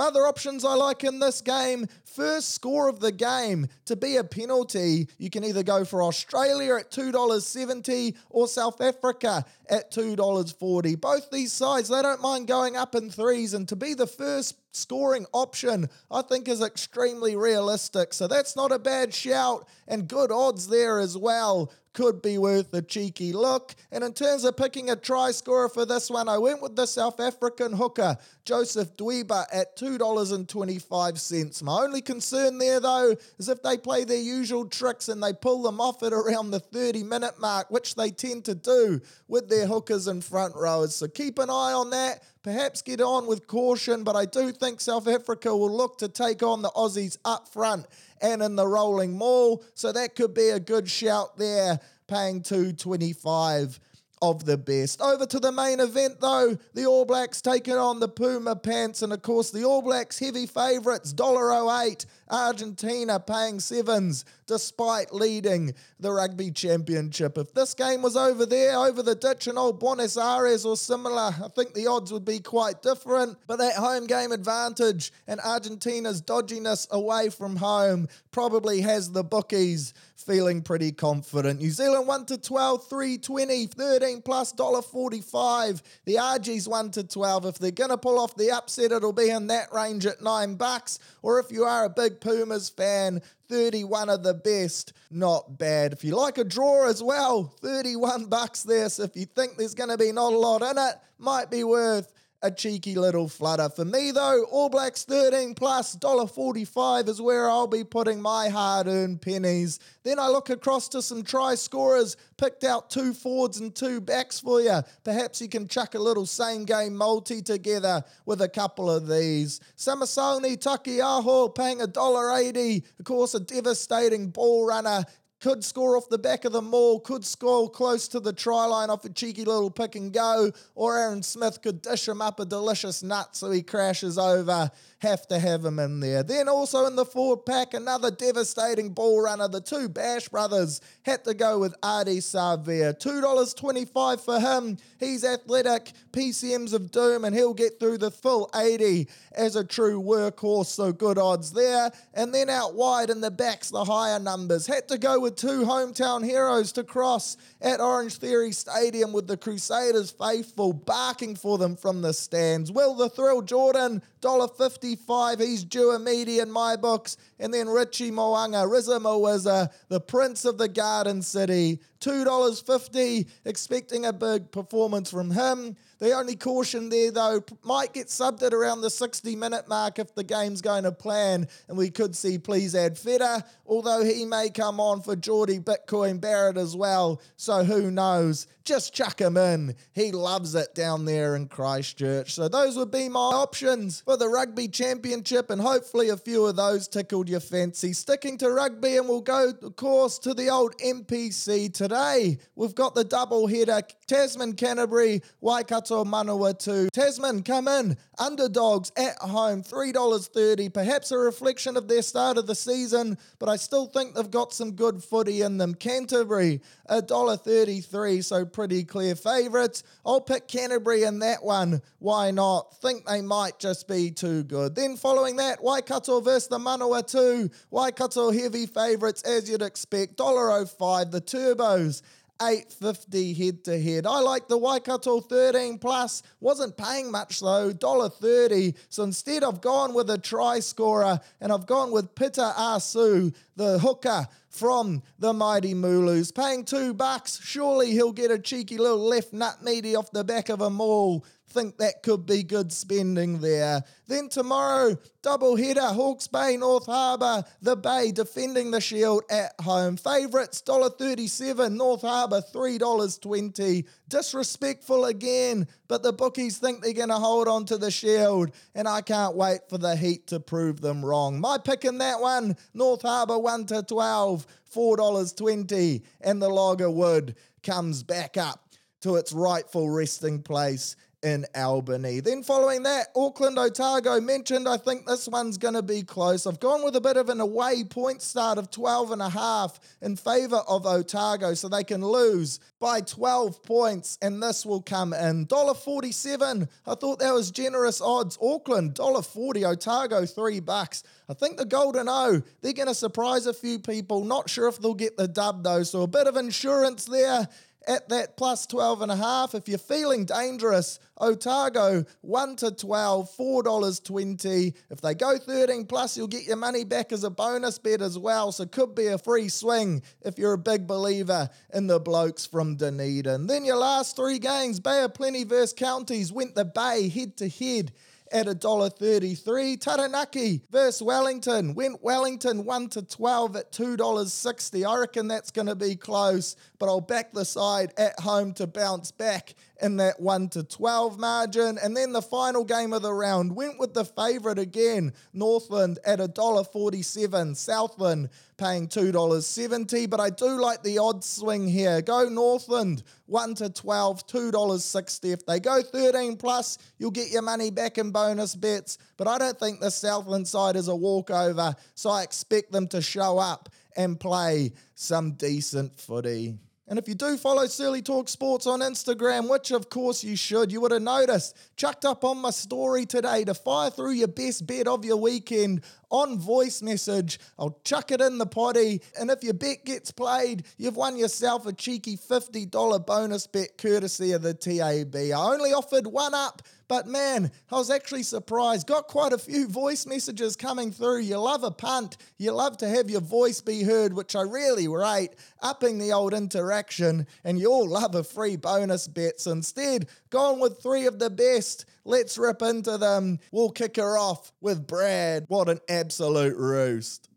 other options I like in this game first score of the game to be a penalty, you can either go for Australia at $2.70 or South Africa at $2.40. Both these sides, they don't mind going up in threes, and to be the first scoring option, I think is extremely realistic. So that's not a bad shout, and good odds there as well could be worth a cheeky look. And in terms of picking a try scorer for this one, I went with the South African hooker, Joseph Dweba, at $2.25. My only concern there, though, is if they play their usual tricks and they pull them off at around the 30 minute mark, which they tend to do with their hookers and front rowers. So keep an eye on that. Perhaps get on with caution, but I do think South Africa will look to take on the Aussies up front and in the rolling maul. So that could be a good shout there, paying 225 of the best. Over to the main event though, the All Blacks taking on the Puma Pants, and of course the All Blacks heavy favourites, $1.08, Argentina paying sevens despite leading the rugby championship. If this game was over there, over the ditch in old Buenos Aires or similar, I think the odds would be quite different. But that home game advantage and Argentina's dodginess away from home probably has the bookies feeling pretty confident. New Zealand 1 to 12, 320, 13 plus $1.45. The Argies 1 to 12. If they're going to pull off the upset, it'll be in that range at 9 bucks. Or if you are a big Pumas fan, 31 of the best. Not bad. If you like a draw as well, 31 bucks there. So if you think there's going to be not a lot in it, might be worth a cheeky little flutter. For me though, All Blacks 13 plus $1.45 is where I'll be putting my hard-earned pennies. Then I look across to some try scorers, picked out two forwards and two backs for you. Perhaps you can chuck a little same game multi together with a couple of these. Samisoni Taukei'aho paying $1.80. Of course, a devastating ball runner could score off the back of the maul, could score close to the try line off a cheeky little pick and go, or Aaron Smith could dish him up a delicious nut so he crashes over. Have to have him in there. Then also in the forward pack, another devastating ball runner. The two Bash brothers had to go with Ardie Savea. $2.25 for him. He's athletic, PCMs of doom, and he'll get through the full 80 as a true workhorse, so good odds there. And then out wide in the backs, the higher numbers. Had to go with with two hometown heroes to cross at Orangetheory Stadium with the Crusaders faithful barking for them from the stands. Will the Thrill Jordan, $1.55, he's due immediate in my books. And then Richie Mo'unga, Rizza Mo'izza, the Prince of the Garden City, $2.50, expecting a big performance from him. The only caution there, though, might get subbed at around the 60 minute mark if the game's going to plan, and we could see please add Feta, although he may come on for Jordie Bitcoin Barrett as well, so who knows? Just chuck him in. He loves it down there in Christchurch. So those would be my options for the Rugby Championship, and hopefully a few of those tickled your fancy. Sticking to rugby, and we'll go, of course, to the old NPC today. We've got the double header Tasman Canterbury, Waikato Manawa Manawatu. Tasman come in, underdogs at home, $3.30. Perhaps a reflection of their start of the season, but I still think they've got some good footy in them. Canterbury, $1.33, so pretty clear favourites. I'll pick Canterbury in that one. Why not? Think they might just be too good. Then following that, Waikato versus the Manawa Manawatu. Waikato heavy favourites as you'd expect. $1.05, the Turbos. 850 head to head. I like the Waikato 13 plus. Wasn't paying much though, $1.30. So instead I've gone with a try scorer and I've gone with Pita Asu, the hooker from the mighty Mooloos. Paying two bucks. Surely he'll get a cheeky little left nut meaty off the back of a maul think that could be good spending there. Then tomorrow, double header, Hawke's Bay, North Harbour, the Bay defending the Shield at home. Favourites, $1.37, North Harbour, $3.20. Disrespectful again, but the bookies think they're going to hold on to the Shield, and I can't wait for the Heat to prove them wrong. My pick in that one, North Harbour 1 to 12, $4.20, and the Log o' Wood comes back up to its rightful resting place in Albany. Then following that, Auckland Otago mentioned, I think this one's going to be close. I've gone with a bit of an away point start of 12 and a half in favour of Otago so they can lose by 12 points and this will come in. $1.47, I thought that was generous odds. Auckland, $1.40, Otago, 3 bucks. I think the Golden O, they're going to surprise a few people. Not sure if they'll get the dub though, so a bit of insurance there at that plus 12 and a half. If you're feeling dangerous, Otago 1 to 12, $4.20. If they go 13 plus, you'll get your money back as a bonus bet as well. So could be a free swing if you're a big believer in the blokes from Dunedin. Then your last three games, Bay of Plenty versus Counties went the Bay head to head at $1.33. Taranaki versus Wellington. Went Wellington 1 to 12 at $2.60. I reckon that's going to be close, but I'll back the side at home to bounce back in that 1 to 12 margin. And then the final game of the round went with the favourite again, Northland at $1.47, Southland paying $2.70. But I do like the odd swing here. Go Northland 1 to 12, $2.60. If they go 13 plus, you'll get your money back in bonus bets. But I don't think the Southland side is a walkover, so I expect them to show up and play some decent footy. And if you do follow Surly Talk Sports on Instagram, which of course you should, you would have noticed, chucked up on my story today to fire through your best bet of your weekend on voice message. I'll chuck it in the potty. And if your bet gets played, you've won yourself a cheeky $50 bonus bet courtesy of the TAB. I only offered one up but man, I was actually surprised. Got quite a few voice messages coming through. You love a punt. You love to have your voice be heard, which I really rate, upping the old interaction. And you all love a free bonus bet. So instead, gone with three of the best. Let's rip into them. We'll kick her off with Brad. What an absolute roost.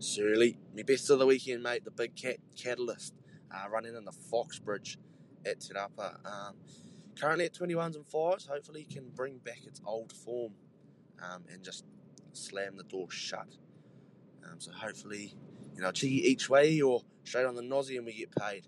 Surely, my best of the weekend, mate. The big cat catalyst uh, running in the Foxbridge at Te Rapa. Um, currently at 21s and 5s. Hopefully, he can bring back its old form um, and just slam the door shut. Um, so, hopefully, you know, cheeky each way or straight on the nosy and we get paid.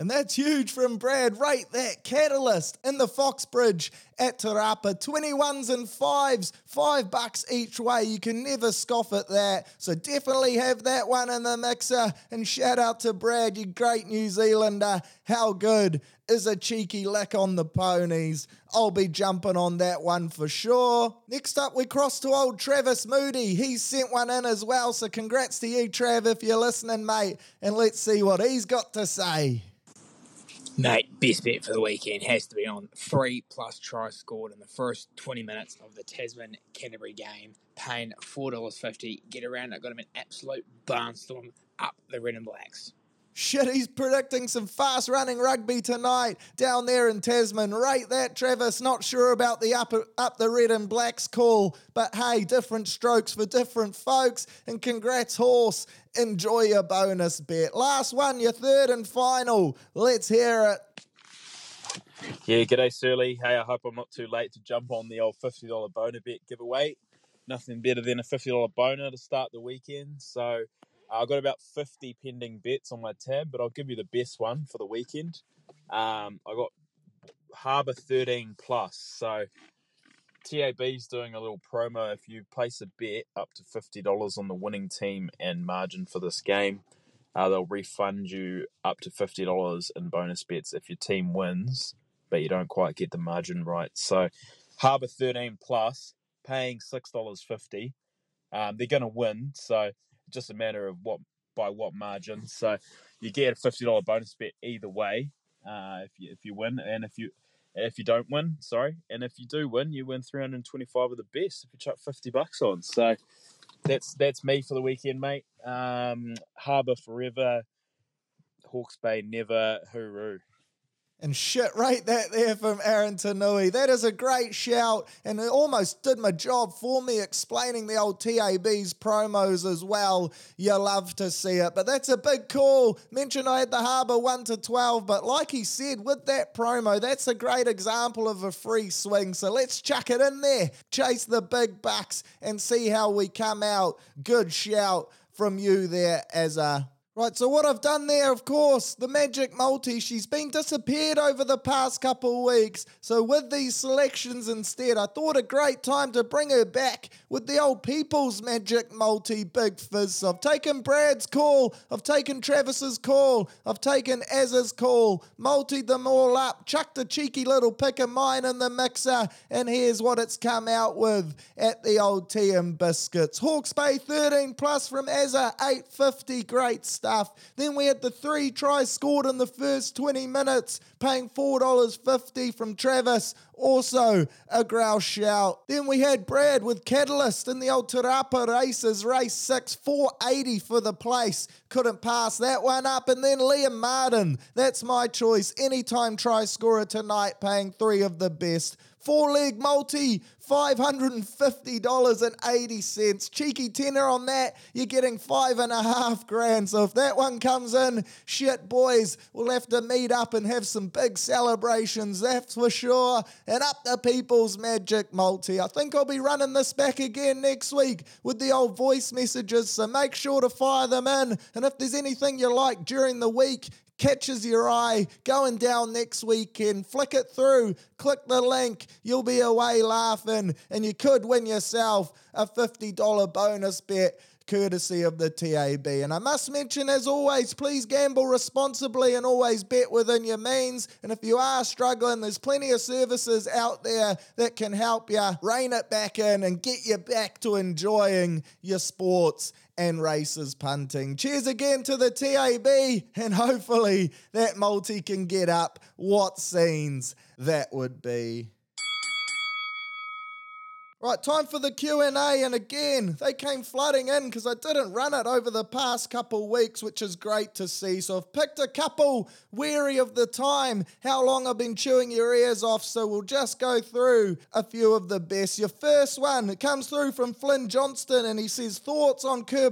And that's huge from Brad. Rate that catalyst in the Foxbridge at Te Rapa. 21s and 5s, 5 bucks each way. You can never scoff at that. So definitely have that one in the mixer. And shout out to Brad, you great New Zealander. How good is a cheeky lick on the ponies. I'll be jumping on that one for sure. Next up, we cross to old Travis Moody. He sent one in as well, so congrats to you, Trav, if you're listening, mate. And let's see what he's got to say. Mate, best bet for the weekend has to be on three plus tries scored in the first 20 minutes of the Tasman Canterbury game. Paying $4.50. Get around it. Got him an absolute barnstorm up the red and blacks. Shit, he's predicting some fast running rugby tonight down there in Tasman. Rate that, Travis. Not sure about the up, up the red and blacks call, but hey, different strokes for different folks. And congrats, horse. Enjoy your bonus bet. Last one, your third and final. Let's hear it. Yeah, g'day, Surly. Hey, I hope I'm not too late to jump on the old $50 boner bet giveaway. Nothing better than a $50 boner to start the weekend. So, I've got about 50 pending bets on my tab, but I'll give you the best one for the weekend. Um, I got Harbour 13 plus. So TAB's doing a little promo. If you place a bet up to $50 on the winning team and margin for this game, uh, they'll refund you up to $50 in bonus bets if your team wins, but you don't quite get the margin right. So Harbour 13 plus, paying $6.50. Um, they're going to win. So just a matter of what by what margin. So you get a fifty dollar bonus bet either way uh, if you if you win, and if you if you don't win, sorry, and if you do win, you win three hundred twenty five of the best if you chuck fifty bucks on. So that's that's me for the weekend, mate. Um, Harbour forever, Hawke's Bay never, hooroo. And shit, rate that there from Aaron Tanui. That is a great shout, and it almost did my job for me explaining the old TAB's promos as well. You love to see it, but that's a big call. Mentioned I had the Harbour 1 to 12, but like he said, with that promo, that's a great example of a free swing. So let's chuck it in there, chase the big bucks, and see how we come out. Good shout from you there as a Right, so what I've done there, of course, the Magic Multi, she's been disappeared over the past couple of weeks. So with these selections instead, I thought a great time to bring her back with the old People's Magic Multi Big Fizz. So I've taken Brad's call, I've taken Travis's call, I've taken Az's call, multied them all up, chucked a cheeky little pick of mine in the mixer, and here's what it's come out with at the old TM Biscuits. Hawke's Bay 13 plus from Azza, 850, great stuff. Then we had the three tries scored in the first 20 minutes, paying $4.50 from Travis. Also a growl shout. Then we had Brad with Catalyst in the old Te Rapa races, race 6, 480 for the place. Couldn't pass that one up. And then Liam Martin, that's my choice. Anytime try scorer tonight, paying three of the best. Four leg multi, $550.80. Cheeky tenner on that, you're getting five and a half grand. So if that one comes in, shit, boys, we'll have to meet up and have some big celebrations, that's for sure. And up the People's Magic Multi. I think I'll be running this back again next week with the old voice messages, so make sure to fire them in. And if there's anything you like during the week, catches your eye going down next weekend, flick it through, click the link, you'll be away laughing, and you could win yourself a $50 bonus bet courtesy of the TAB. And I must mention, as always, please gamble responsibly and always bet within your means. And if you are struggling, there's plenty of services out there that can help you rein it back in and get you back to enjoying your sports and races punting. Cheers again to the TAB, and hopefully that multi can get up. What scenes that would be. Right, time for the Q&A and again, they came flooding in because I didn't run it over the past couple weeks, which is great to see. So I've picked a couple weary of the time, how long I've been chewing your ears off, so we'll just go through a few of the best. Your first one, it comes through from Flynn Johnston and he says, thoughts on Kerr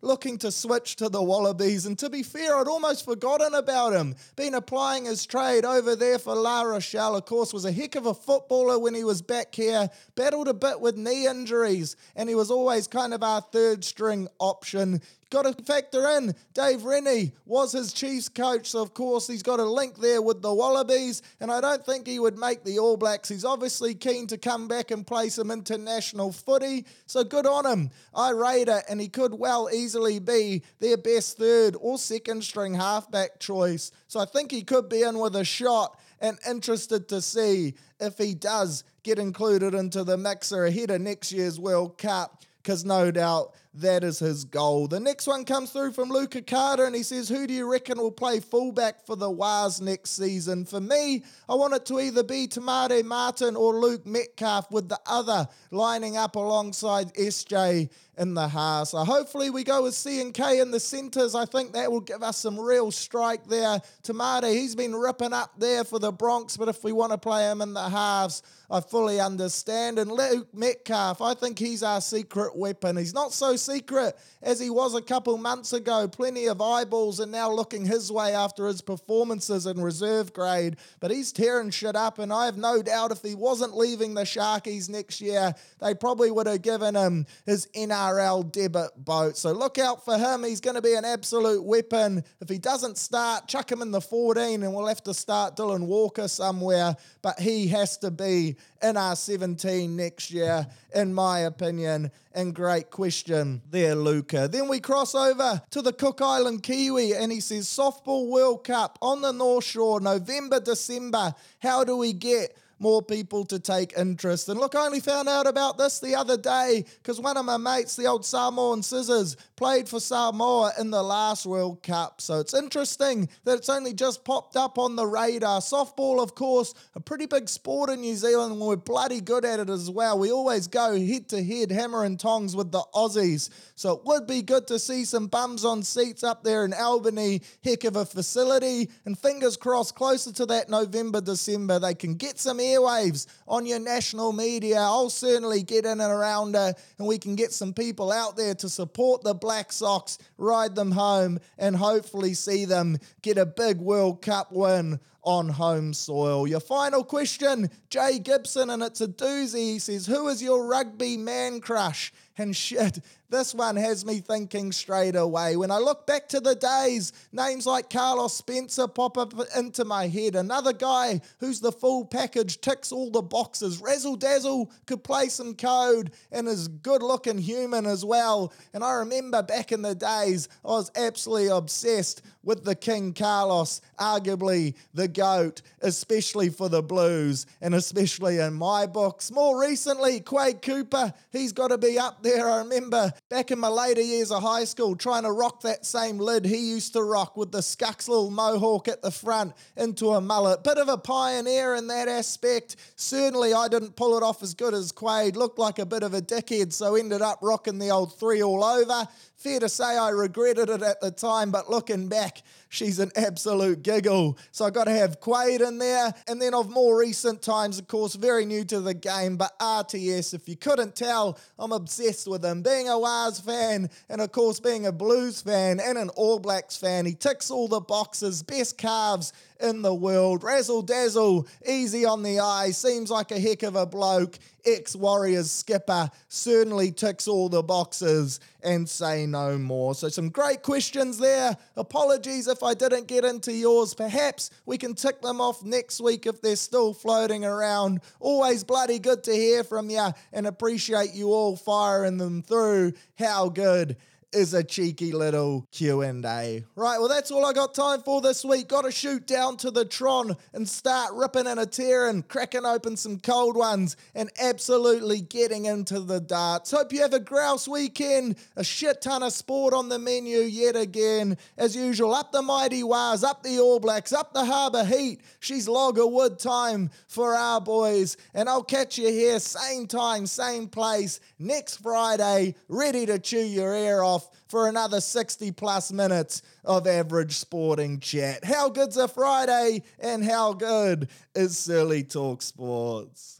looking to switch to the Wallabies. And to be fair, I'd almost forgotten about him. Been applying his trade over there for La Rochelle, of course, was a heck of a footballer when he was back here. Battle battled a bit with knee injuries, and he was always kind of our third string option. Got to factor in Dave Rennie was his Chiefs coach, so of course he's got a link there with the Wallabies, and I don't think he would make the All Blacks. He's obviously keen to come back and play some international footy, so good on him. I rate it, and he could well easily be their best third or second string halfback choice. So I think he could be in with a shot, and interested to see if he does get included into the mixer ahead of next year's World Cup, because no doubt that is his goal. The next one comes through from Luca Carter, and he says, Who do you reckon will play fullback for the Wars next season? For me, I want it to either be Te Maire Martin or Luke Metcalf, with the other lining up alongside SJ in the half. So hopefully we go with C&K in the centres. I think that will give us some real strike there. Te Maire, he's been ripping up there for the Bronx, but if we want to play him in the halves, I fully understand. And Luke Metcalf, I think he's our secret weapon. He's not so secret as he was a couple months ago. Plenty of eyeballs are now looking his way after his performances in reserve grade, but he's tearing shit up. And I have no doubt if he wasn't leaving the Sharkies next year, they probably would have given him his NRL debit boat. So look out for him. He's going to be an absolute weapon. If he doesn't start, chuck him in the 14 and we'll have to start Dylan Walker somewhere. But he has to be in our 17 next year, in my opinion. And great question there, Luca. Then we cross over to the Cook Island Kiwi, and he says, Softball World Cup on the North Shore, November, December. How do we get more people to take interest. And look, I only found out about this the other day because one of my mates, the old Samoan Scissors, played for Samoa in the last World Cup. So it's interesting that it's only just popped up on the radar. Softball, of course, a pretty big sport in New Zealand, and we're bloody good at it as well. We always go head to head, hammer and tongs with the Aussies. So it would be good to see some bums on seats up there in Albany. Heck of a facility. And fingers crossed, closer to that November, December, they can get some airwaves on your national media. I'll certainly get in and around uh, and we can get some people out there to support the Black Sox, ride them home, and hopefully see them get a big World Cup win on home soil. Your final question, Jay Gibson, and it's a doozy. He says, Who is your rugby man crush? And shit, this one has me thinking straight away. When I look back to the days, names like Carlos Spencer pop up into my head. Another guy who's the full package, ticks all the boxes. Razzle Dazzle could play some code and is good looking human as well. And I remember back in the days, I was absolutely obsessed with the King Carlos, arguably the GOAT, especially for the Blues and especially in my books. More recently, Quade Cooper, he's got to be up there. I remember back in my later years of high school trying to rock that same lid he used to rock with the Scucks little mohawk at the front into a mullet. Bit of a pioneer in that aspect. Certainly, I didn't pull it off as good as Quade. Looked like a bit of a dickhead, so ended up rocking the old three all over. Fair to say I regretted it at the time, but looking back, she's an absolute giggle. So I got to have Quade in there. And then of more recent times, of course, very new to the game, but RTS, if you couldn't tell, I'm obsessed with him. Being a Wars fan, and of course, being a Blues fan and an All Blacks fan, he ticks all the boxes, best calves in the world. Razzle dazzle, easy on the eye, seems like a heck of a bloke. Ex Warriors skipper certainly ticks all the boxes and say no more. So, some great questions there. Apologies if I didn't get into yours. Perhaps we can tick them off next week if they're still floating around. Always bloody good to hear from you and appreciate you all firing them through. How good is a cheeky little Q&A. Right, well that's all I got time for this week. Got to shoot down to the Tron and start ripping and a tearing, cracking open some cold ones and absolutely getting into the darts. Hope you have a grouse weekend. A shit ton of sport on the menu yet again. As usual, up the mighty Wars, up the All Blacks, up the Harbour Heat. She's log o' wood time for our boys. And I'll catch you here same time, same place next Friday, ready to chew your ear off for another 60 plus minutes of average sporting chat. How good's a Friday and how good is Surly Talk Sports?